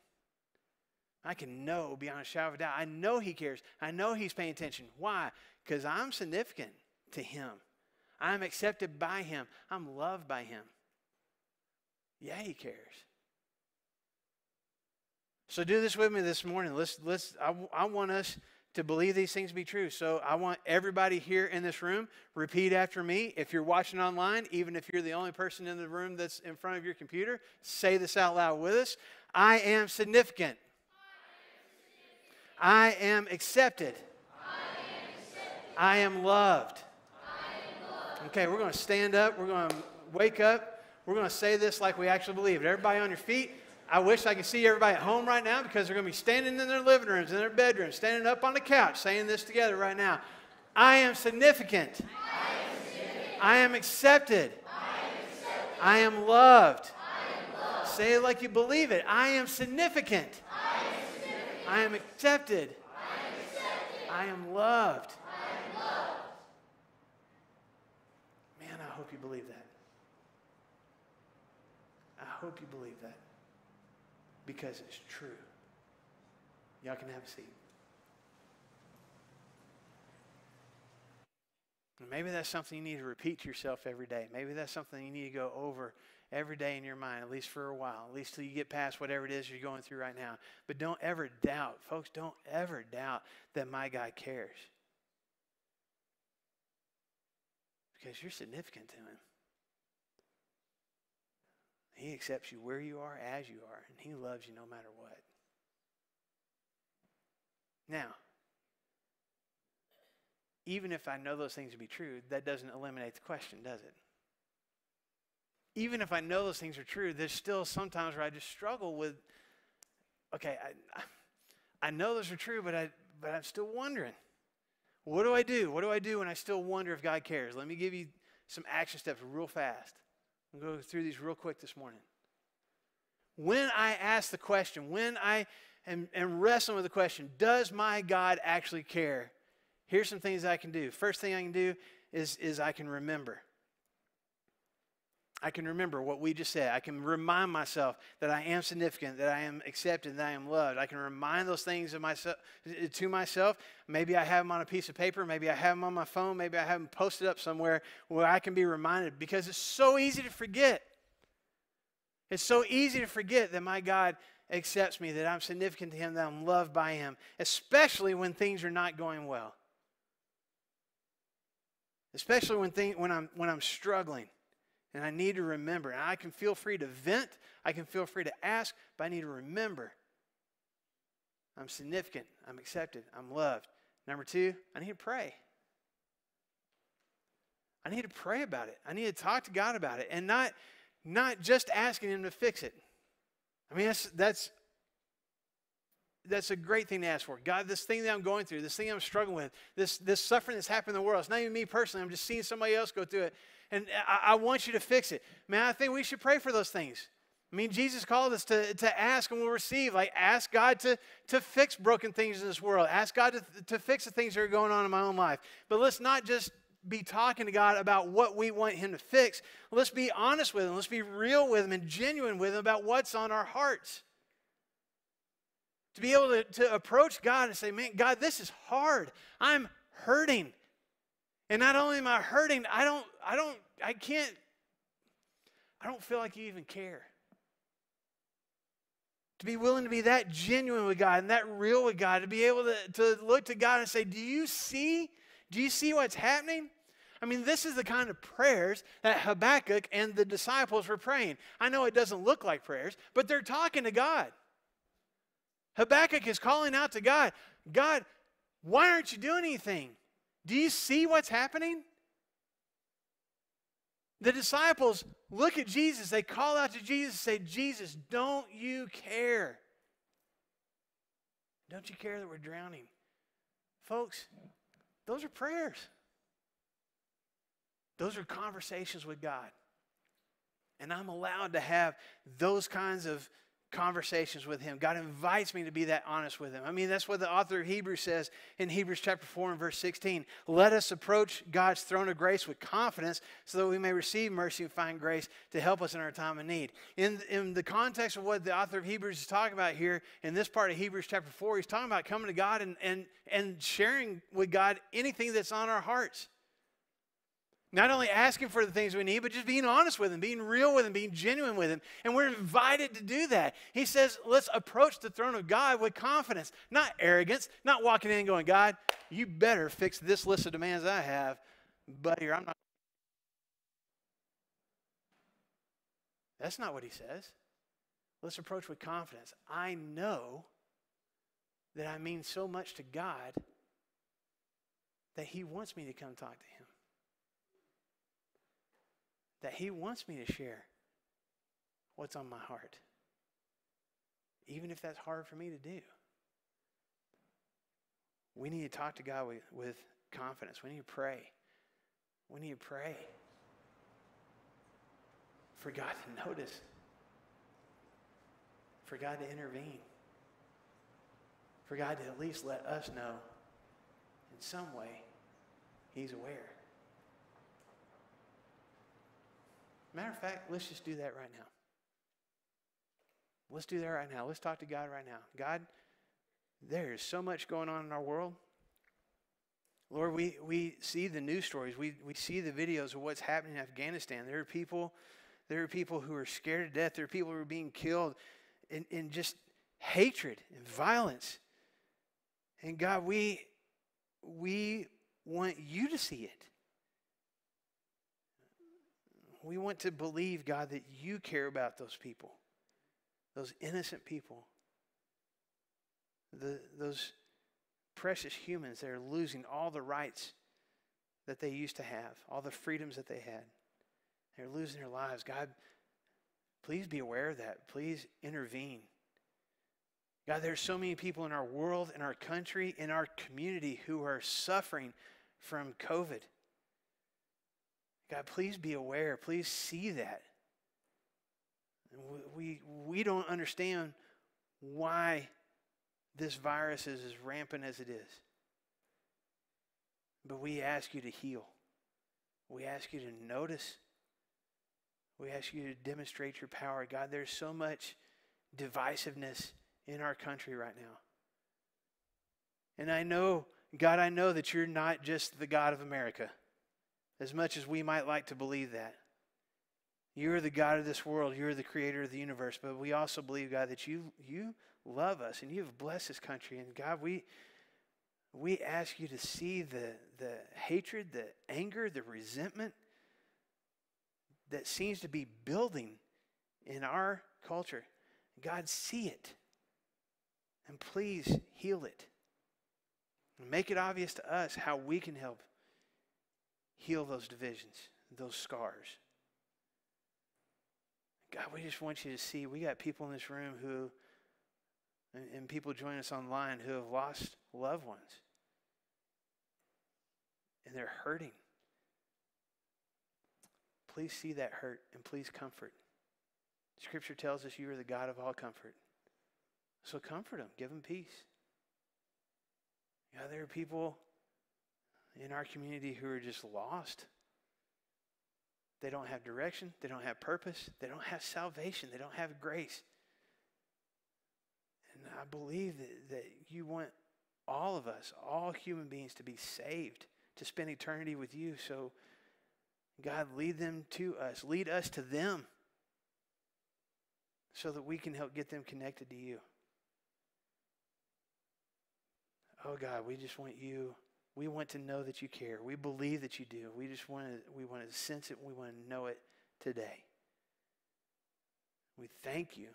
I can know beyond a shadow of a doubt. I know He cares. I know He's paying attention. Why? Because I'm significant to Him. I'm accepted by Him. I'm loved by Him. Yeah, He cares. So do this with me this morning. Let's, let's, I, I want us to believe these things to be true. So I want everybody here in this room repeat after me. If you're watching online, even if you're the only person in the room that's in front of your computer, say this out loud with us. I am significant. I am accepted. I am loved. Okay, we're going to stand up. We're going to wake up. We're going to say this like we actually believe it. Everybody on your feet. I wish I could see everybody at home right now because they're going to be standing in their living rooms, in their bedrooms, standing up on the couch, saying this together right now. I am significant. I am, significant. I am accepted. I am, accepted. I am loved. I am loved. Say it like you believe it. I am significant. I am, significant. I am accepted. I am. I am loved. I am loved. Man, I hope you believe that. I hope you believe that because it's true. Y'all can have a seat. Maybe that's something you need to repeat to yourself every day. Maybe that's something you need to go over every day in your mind, at least for a while, at least till you get past whatever it is you're going through right now. But don't ever doubt, folks, don't ever doubt that my God cares. Because you're significant to Him. He accepts you where you are, as you are, and He loves you no matter what. Now, even if I know those things to be true, that doesn't eliminate the question, does it? Even if I know those things are true, there's still sometimes where I just struggle with, okay, I, I know those are true, but, I, but I'm still wondering. What do I do? What do I do when I still wonder if God cares? Let me give you some action steps real fast. I'll go through these real quick this morning. When I ask the question, when I am, am wrestling with the question, does my God actually care? Here's some things I can do. First thing I can do is, is I can remember. I can remember what we just said. I can remind myself that I am significant, that I am accepted, that I am loved. I can remind those things of myself, to myself. Maybe I have them on a piece of paper. Maybe I have them on my phone. Maybe I have them posted up somewhere where I can be reminded because it's so easy to forget. It's so easy to forget that my God accepts me, that I'm significant to Him, that I'm loved by Him, especially when things are not going well. Especially when, thing, when, I'm, when I'm struggling. And I need to remember. And I can feel free to vent, I can feel free to ask, but I need to remember I'm significant, I'm accepted, I'm loved. Number two, I need to pray. I need to pray about it. I need to talk to God about it and not, not just asking Him to fix it. I mean, that's, that's, that's a great thing to ask for. God, this thing that I'm going through, this thing I'm struggling with, this, this suffering that's happening in the world, it's not even me personally. I'm just seeing somebody else go through it and I, I want you to fix it. Man, I think we should pray for those things. I mean, Jesus called us to, to ask and we'll receive. Like, ask God to, to fix broken things in this world. Ask God to, to fix the things that are going on in my own life. But let's not just be talking to God about what we want Him to fix. Let's be honest with Him. Let's be real with Him and genuine with Him about what's on our hearts. To be able to, to approach God and say, Man, God, this is hard. I'm hurting. And not only am I hurting, I don't, I don't, I can't, I don't feel like you even care. To be willing to be that genuine with God and that real with God, to be able to, to look to God and say, Do you see? Do you see what's happening? I mean, this is the kind of prayers that Habakkuk and the disciples were praying. I know it doesn't look like prayers, but they're talking to God. Habakkuk is calling out to God God, why aren't you doing anything? Do you see what's happening? The disciples look at Jesus, they call out to Jesus, say, Jesus, don't you care? Don't you care that we're drowning? Folks, those are prayers. Those are conversations with God. And I'm allowed to have those kinds of conversations with him. God invites me to be that honest with him. I mean, that's what the author of Hebrews says in Hebrews chapter 4 and verse 16. Let us approach God's throne of grace with confidence so that we may receive mercy and find grace to help us in our time of need. In, in the context of what the author of Hebrews is talking about here, in this part of Hebrews chapter 4, he's talking about coming to God and, and, and sharing with God anything that's on our hearts. Not only asking for the things we need, but just being honest with Him, being real with Him, being genuine with Him. And we're invited to do that. He says, let's approach the throne of God with confidence, not arrogance, not walking in and going, God, you better fix this list of demands I have, but here, I'm not. That's not what He says. Let's approach with confidence. I know that I mean so much to God that He wants me to come talk to Him that He wants me to share what's on my heart, even if that's hard for me to do. We need to talk to God with, with confidence. We need to pray. We need to pray for God to notice, for God to intervene, for God to at least let us know in some way He's aware. Matter of fact, let's just do that right now. Let's do that right now. Let's talk to God right now. God, there is so much going on in our world. Lord, we, we see the news stories. We, we see the videos of what's happening in Afghanistan. There are people, there are people who are scared to death. There are people who are being killed in, in just hatred and violence. And God, we, we want you to see it. We want to believe, God, that you care about those people, those innocent people, the, those precious humans that are losing all the rights that they used to have, all the freedoms that they had. They're losing their lives. God, please be aware of that. Please intervene. God, there's so many people in our world, in our country, in our community who are suffering from COVID. God, please be aware. Please see that. We, we don't understand why this virus is as rampant as it is. But we ask you to heal. We ask you to notice. We ask you to demonstrate your power. God, there's so much divisiveness in our country right now. And I know, God, I know that you're not just the God of America as much as we might like to believe that. You're the God of this world. You're the creator of the universe. But we also believe, God, that you, you love us and you have blessed this country. And God, we, we ask you to see the, the hatred, the anger, the resentment that seems to be building in our culture. God, see it. And please heal it. Make it obvious to us how we can help heal those divisions, those scars. God, we just want you to see we got people in this room who, and, and people join us online who have lost loved ones. And they're hurting. Please see that hurt and please comfort. Scripture tells us you are the God of all comfort. So comfort them, give them peace. Yeah, there are people in our community who are just lost. They don't have direction, they don't have purpose, they don't have salvation, they don't have grace. And I believe that, that you want all of us, all human beings, to be saved, to spend eternity with you. So, God, lead them to us, lead us to them so that we can help get them connected to you. Oh God, we just want you. We want to know that you care. We believe that you do. We just want to we want to sense it. We want to know it today. We thank you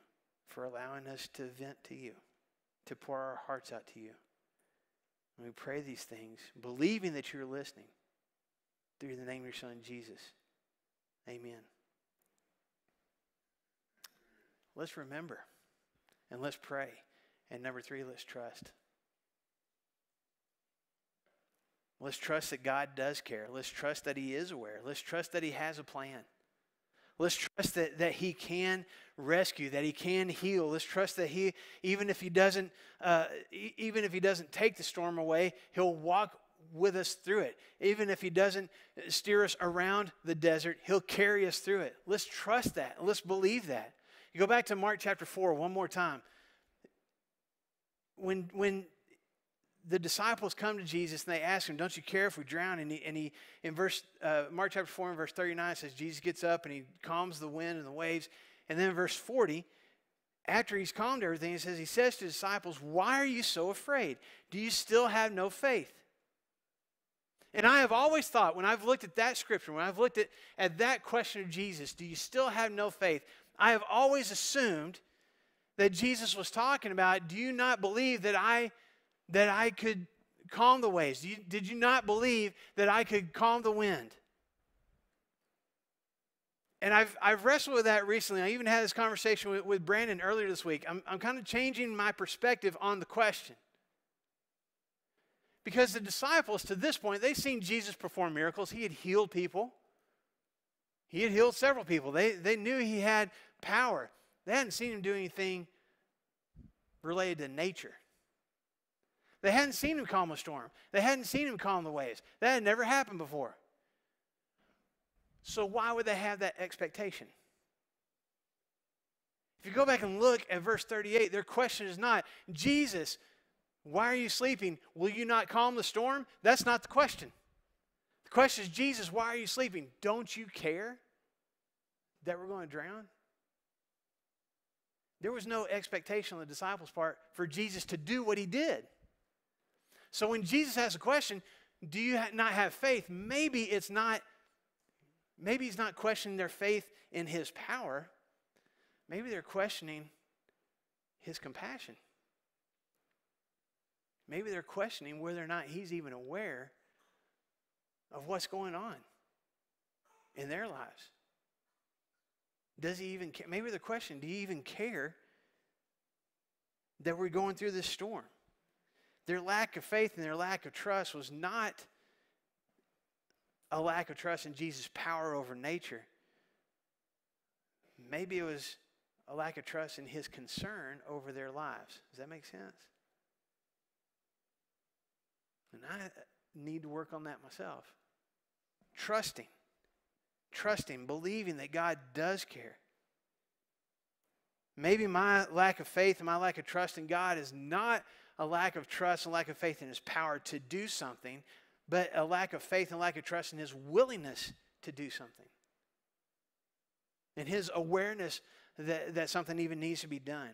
for allowing us to vent to you, to pour our hearts out to you. And we pray these things, believing that you're listening through the name of your son Jesus. Amen. Let's remember and let's pray. And number three, let's trust. Let's trust that God does care. Let's trust that He is aware. Let's trust that He has a plan. Let's trust that, that He can rescue, that He can heal. Let's trust that He, even if He doesn't, uh, even if He doesn't take the storm away, He'll walk with us through it. Even if He doesn't steer us around the desert, He'll carry us through it. Let's trust that. Let's believe that. You go back to Mark chapter 4 one more time. When, when the disciples come to Jesus and they ask him, Don't you care if we drown? And he, and he in verse, uh, Mark chapter 4 and verse 39 says, Jesus gets up and he calms the wind and the waves. And then verse 40, after he's calmed everything, he says, He says to the disciples, Why are you so afraid? Do you still have no faith? And I have always thought, when I've looked at that scripture, when I've looked at, at that question of Jesus, do you still have no faith? I have always assumed that Jesus was talking about, do you not believe that I that I could calm the waves? Did you not believe that I could calm the wind? And I've, I've wrestled with that recently. I even had this conversation with, with Brandon earlier this week. I'm, I'm kind of changing my perspective on the question. Because the disciples, to this point, they've seen Jesus perform miracles. He had healed people, he had healed several people. They, they knew he had power. They hadn't seen him do anything related to nature. They hadn't seen him calm a storm. They hadn't seen him calm the waves. That had never happened before. So why would they have that expectation? If you go back and look at verse 38, their question is not, Jesus, why are you sleeping? Will you not calm the storm? That's not the question. The question is, Jesus, why are you sleeping? Don't you care that we're going to drown? There was no expectation on the disciples' part for Jesus to do what he did. So when Jesus has a question, do you not have faith? Maybe it's not, maybe he's not questioning their faith in his power. Maybe they're questioning his compassion. Maybe they're questioning whether or not he's even aware of what's going on in their lives. Does he even care? Maybe the question, do you even care that we're going through this storm? Their lack of faith and their lack of trust was not a lack of trust in Jesus' power over nature. Maybe it was a lack of trust in his concern over their lives. Does that make sense? And I need to work on that myself. Trusting, trusting, believing that God does care. Maybe my lack of faith and my lack of trust in God is not a lack of trust and lack of faith in his power to do something, but a lack of faith and lack of trust in his willingness to do something. And his awareness that, that something even needs to be done.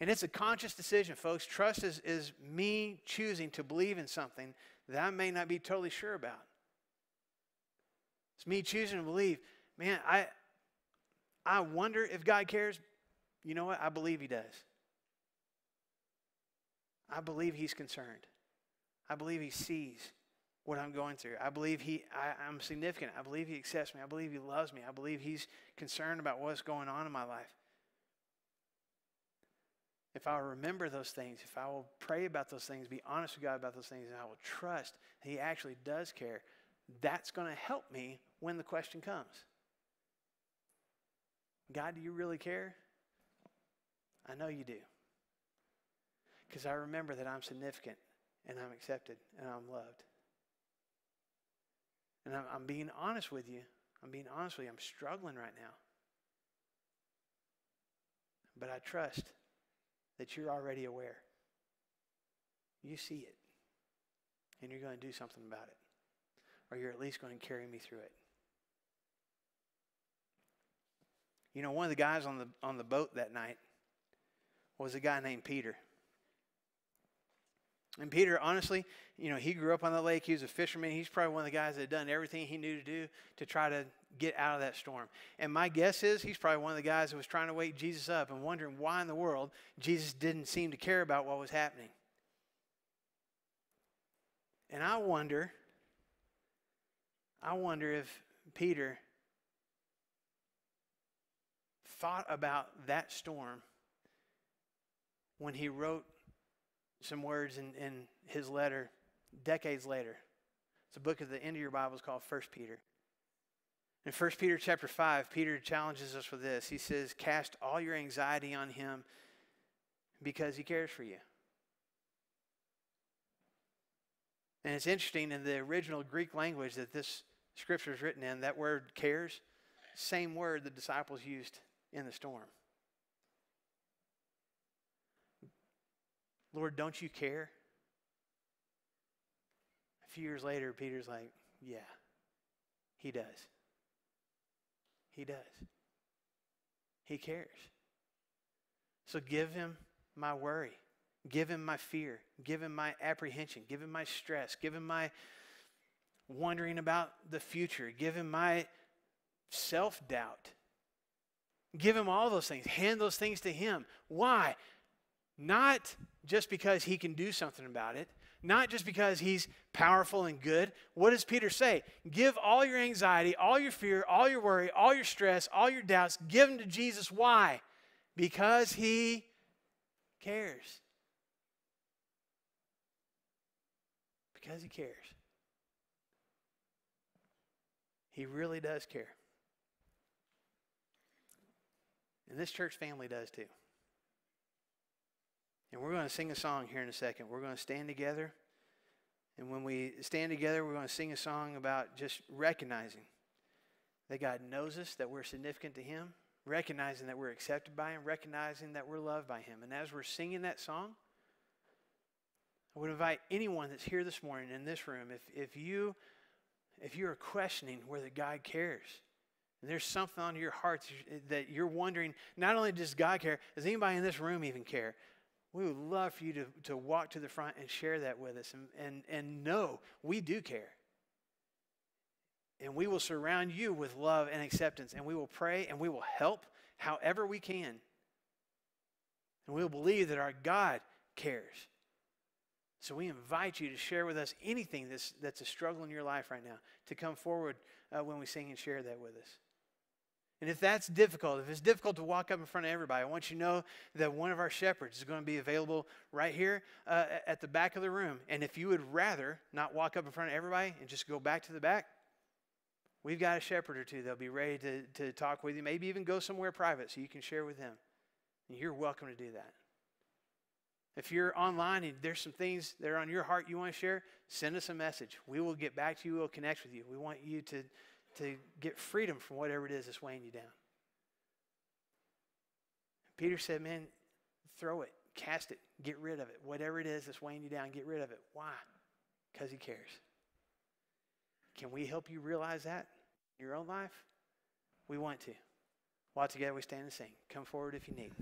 And it's a conscious decision, folks. Trust is, is me choosing to believe in something that I may not be totally sure about. It's me choosing to believe, man, I, I wonder if God cares. You know what? I believe He does. I believe he's concerned. I believe he sees what I'm going through. I believe he, I, am significant. I believe he accepts me. I believe he loves me. I believe he's concerned about what's going on in my life. If I will remember those things, if I will pray about those things, be honest with God about those things, and I will trust he actually does care, that's going to help me when the question comes. God, do you really care? I know you do because I remember that I'm significant and I'm accepted and I'm loved. And I'm, I'm being honest with you. I'm being honest with you. I'm struggling right now. But I trust that you're already aware. You see it. And you're going to do something about it. Or you're at least going to carry me through it. You know, one of the guys on the on the boat that night was a guy named Peter. And Peter, honestly, you know, he grew up on the lake. He was a fisherman. He's probably one of the guys that had done everything he knew to do to try to get out of that storm. And my guess is he's probably one of the guys that was trying to wake Jesus up and wondering why in the world Jesus didn't seem to care about what was happening. And I wonder, I wonder if Peter thought about that storm when he wrote some words in, in his letter decades later. It's a book at the end of your Bible. It's called First Peter. In 1 Peter chapter 5, Peter challenges us with this. He says, Cast all your anxiety on him because he cares for you. And it's interesting in the original Greek language that this scripture is written in, that word cares, same word the disciples used in the storm. Lord, don't you care? A few years later, Peter's like, Yeah, he does. He does. He cares. So give him my worry. Give him my fear. Give him my apprehension. Give him my stress. Give him my wondering about the future. Give him my self doubt. Give him all those things. Hand those things to him. Why? Not just because he can do something about it, not just because he's powerful and good. What does Peter say? Give all your anxiety, all your fear, all your worry, all your stress, all your doubts, give them to Jesus. Why? Because he cares. Because he cares. He really does care. And this church family does too. And we're going to sing a song here in a second. We're going to stand together. And when we stand together, we're going to sing a song about just recognizing that God knows us, that we're significant to Him, recognizing that we're accepted by Him, recognizing that we're loved by Him. And as we're singing that song, I would invite anyone that's here this morning in this room, if, if you if you are questioning whether God cares, and there's something on your heart that you're wondering, not only does God care, does anybody in this room even care? We would love for you to, to walk to the front and share that with us and, and, and know we do care. And we will surround you with love and acceptance, and we will pray and we will help however we can. And we will believe that our God cares. So we invite you to share with us anything that's, that's a struggle in your life right now, to come forward uh, when we sing and share that with us. And if that's difficult, if it's difficult to walk up in front of everybody, I want you to know that one of our shepherds is going to be available right here uh, at the back of the room. And if you would rather not walk up in front of everybody and just go back to the back, we've got a shepherd or two that'll be ready to, to talk with you, maybe even go somewhere private so you can share with them. And you're welcome to do that. If you're online and there's some things that are on your heart you want to share, send us a message. We will get back to you. We'll connect with you. We want you to to get freedom from whatever it is that's weighing you down. Peter said, Man, throw it, cast it, get rid of it. Whatever it is that's weighing you down, get rid of it. Why? Because he cares. Can we help you realize that in your own life? We want to. While together we stand and sing. Come forward if you need.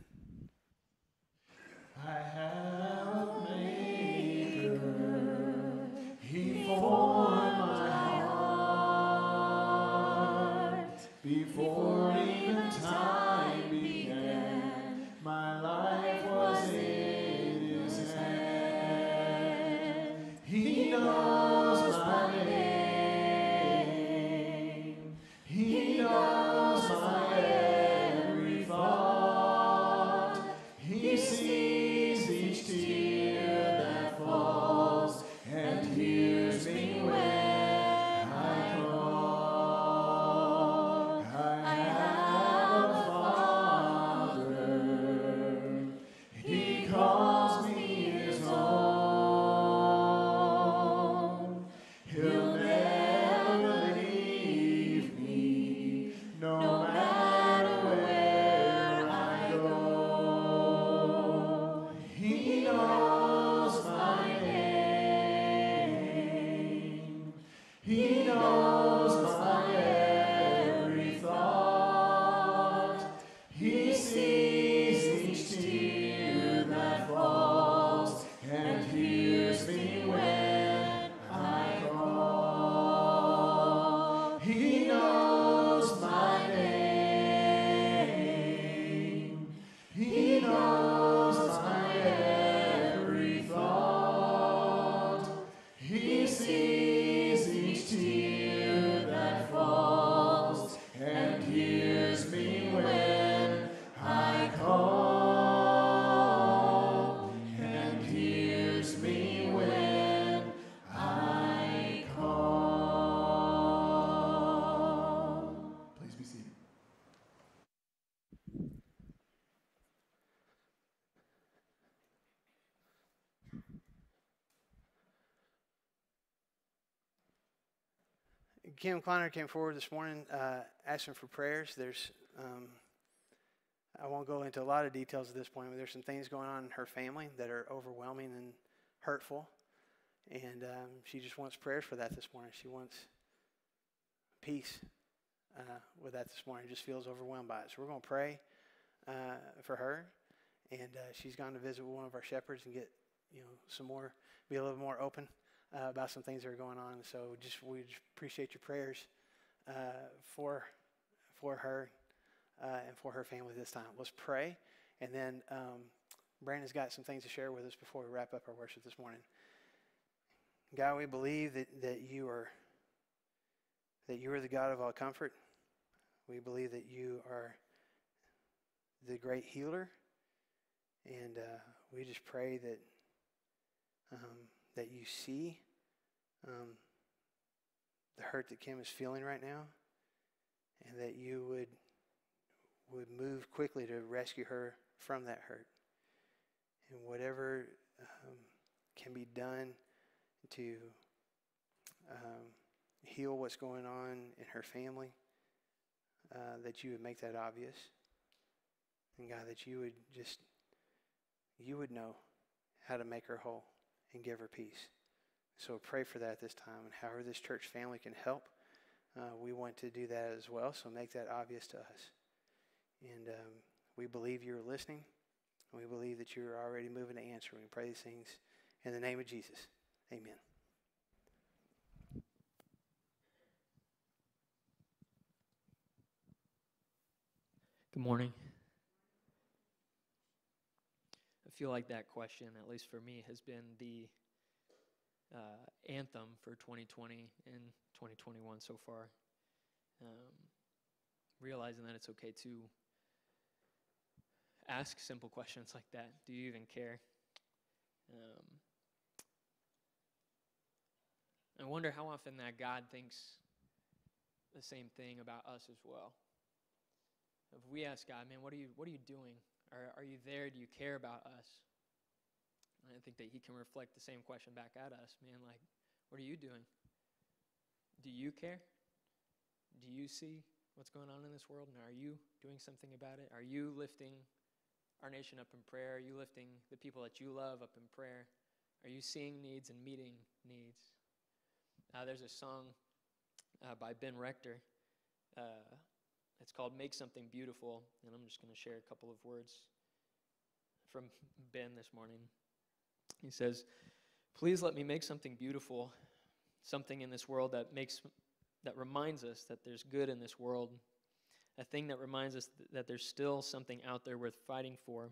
Kim Kleiner came forward this morning uh, asking for prayers. There's, um, I won't go into a lot of details at this point, but there's some things going on in her family that are overwhelming and hurtful. And um, she just wants prayers for that this morning. She wants peace uh, with that this morning. Just feels overwhelmed by it. So we're going to pray uh, for her. And uh, she's gone to visit with one of our shepherds and get, you know, some more, be a little more open uh, about some things that are going on. So just we just appreciate your prayers uh, for for her uh, and for her family this time. Let's pray, and then um, Brandon's got some things to share with us before we wrap up our worship this morning. God, we believe that, that you are that you are the God of all comfort. We believe that you are the great healer, and uh, we just pray that um, that you see um, the hurt that Kim is feeling right now, and that you would would move quickly to rescue her from that hurt, and whatever um, can be done to um, heal what's going on in her family, uh, that you would make that obvious, and God, that you would just you would know how to make her whole and give her peace. So pray for that at this time, and however this church family can help, uh, we want to do that as well. So make that obvious to us, and um, we believe you're listening, and we believe that you're already moving to answer. We pray these things in the name of Jesus. Amen. Good morning. I feel like that question, at least for me, has been the uh, anthem for 2020 and 2021 so far. Um, realizing that it's okay to ask simple questions like that. Do you even care? Um, I wonder how often that God thinks the same thing about us as well. If we ask God, man, what are you, what are you doing? Are, are you there? Do you care about us? I think that He can reflect the same question back at us, man. Like, what are you doing? Do you care? Do you see what's going on in this world? And are you doing something about it? Are you lifting our nation up in prayer? Are you lifting the people that you love up in prayer? Are you seeing needs and meeting needs? Uh, there's a song uh, by Ben Rector. Uh, it's called Make Something Beautiful, and I'm just going to share a couple of words from Ben this morning. He says, Please let me make something beautiful, something in this world that makes that reminds us that there's good in this world, a thing that reminds us th- that there's still something out there worth fighting for.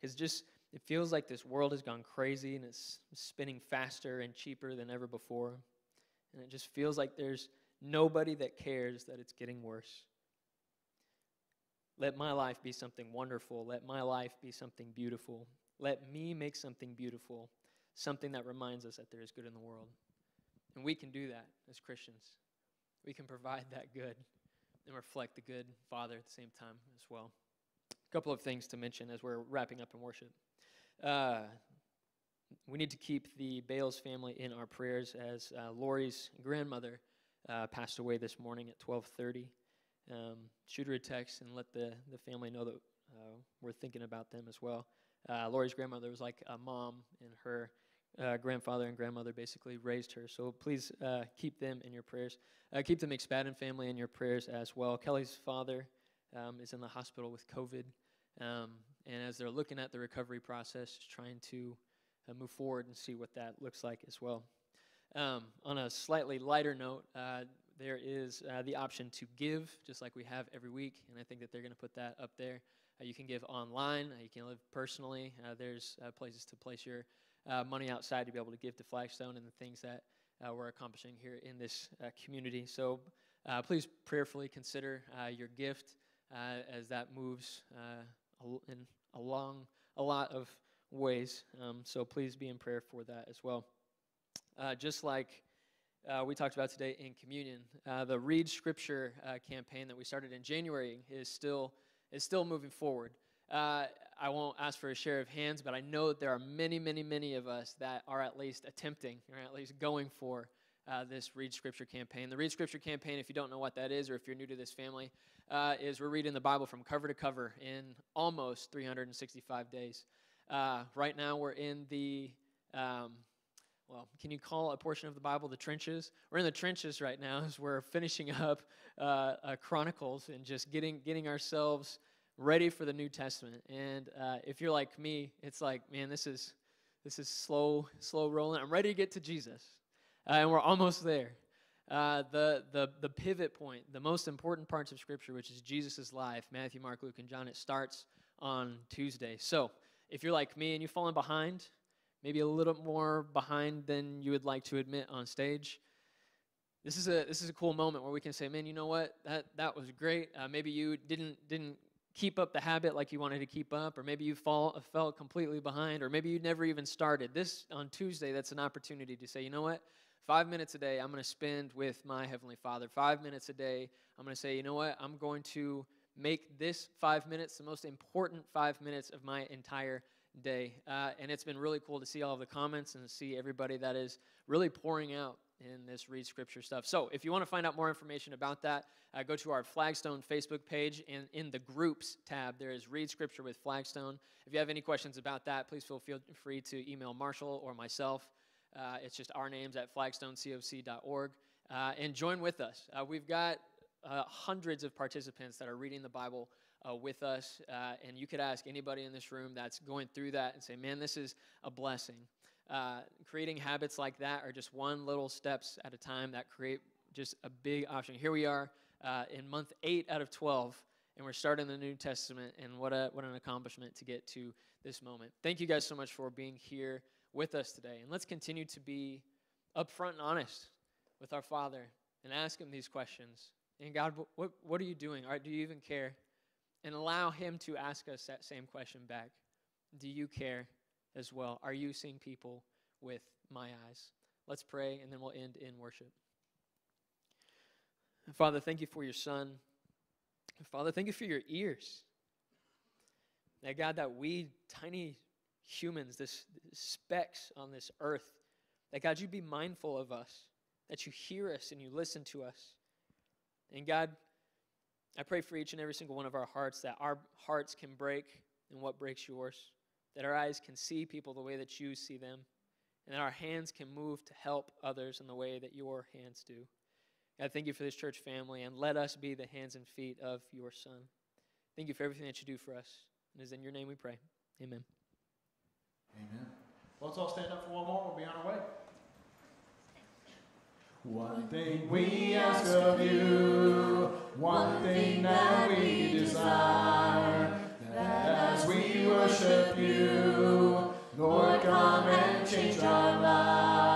Because just it feels like this world has gone crazy and it's spinning faster and cheaper than ever before. And it just feels like there's nobody that cares that it's getting worse. Let my life be something wonderful. Let my life be something beautiful. Let me make something beautiful, something that reminds us that there is good in the world. And we can do that as Christians. We can provide that good and reflect the good Father at the same time as well. A couple of things to mention as we're wrapping up in worship. Uh, we need to keep the Bales family in our prayers as uh, Lori's grandmother uh, passed away this morning at 1230 um, shoot her a text and let the, the family know that uh, we're thinking about them as well. Uh, Lori's grandmother was like a mom, and her uh, grandfather and grandmother basically raised her. So please uh, keep them in your prayers. Uh, keep the McSpadden family in your prayers as well. Kelly's father um, is in the hospital with COVID, um, and as they're looking at the recovery process, trying to uh, move forward and see what that looks like as well. Um, on a slightly lighter note, there is uh, the option to give, just like we have every week, and I think that they're going to put that up there. Uh, you can give online, uh, you can live personally. Uh, there's uh, places to place your uh, money outside to be able to give to Flagstone and the things that we're accomplishing here in this community. So please prayerfully consider your gift as that moves in along a lot of ways. Um, so please be in prayer for that as well. just like uh, we talked about today in communion. Uh, the Read Scripture uh, campaign that we started in January is still is still moving forward. Uh, I won't ask for a share of hands, but I know that there are many, many, many of us that are at least attempting or at least going for uh, this Read Scripture campaign. The Read Scripture campaign, if you don't know what that is, or if you're new to this family, uh, is we're reading the Bible from cover to cover in almost 365 days. Uh, right now, we're in the um, well, can you call a portion of the Bible the trenches? We're in the trenches right now as we're finishing up uh, uh, Chronicles and just getting getting ourselves ready for the New Testament. And uh, if you're like me, it's like, man, this is this is slow slow rolling. I'm ready to get to Jesus, uh, and we're almost there. Uh, the the the pivot point, the most important parts of Scripture, which is Jesus' life, Matthew, Mark, Luke, and John. It starts on Tuesday. So if you're like me and you've fallen behind maybe a little more behind than you would like to admit on stage. This is a this is a cool moment where we can say, man, you know what? That that was great. Uh, maybe you didn't didn't keep up the habit like you wanted to keep up, or maybe you fall fell completely behind, or maybe you never even started. This on Tuesday, that's an opportunity to say, you know what? Five minutes a day, I'm going to spend with my heavenly Father. Five minutes a day, I'm going to say, you know what? I'm going to make this five minutes the most important five minutes of my entire day. Uh, and it's been really cool to see all of the comments and see everybody that is really pouring out in this Read Scripture stuff. So if you want to find out more information about that, uh, go to our Flagstone Facebook page. And in the Groups tab, there is Read Scripture with Flagstone. If you have any questions about that, please feel, free to email Marshall or myself. Uh, it's just our names at flagstonecoc.org. Uh, and join with us. Uh, we've got uh, hundreds of participants that are reading the Bible uh, with us. Uh, and you could ask anybody in this room that's going through that and say, man, this is a blessing. Uh, creating habits like that are just one little steps at a time that create just a big option. Here we are uh, in month eight out of 12, and we're starting the New Testament, and what, a, what an accomplishment to get to this moment. Thank you guys so much for being here with us today. And let's continue to be upfront and honest with our Father and ask Him these questions. And God, what, what are you doing? do you even care? And allow Him to ask us that same question back Do you care as well? Are you seeing people with my eyes? Let's pray, and then we'll end in worship. Father, thank you for your Son. Father, thank you for your ears. That God, that we, tiny humans, this specks on this earth, that God, you be mindful of us, that you hear us and you listen to us. And God, I pray for each and every single one of our hearts that our hearts can break in what breaks yours, that our eyes can see people the way that you see them, and that our hands can move to help others in the way that your hands do. God, thank you for this church family, and let us be the hands and feet of your Son. Thank you for everything that you do for us. And it is in your name we pray. Amen. Amen. Let's all stand up for one more. We'll be on our way. One thing we ask of you, one thing that we desire, that as we worship you, Lord, come and change our lives.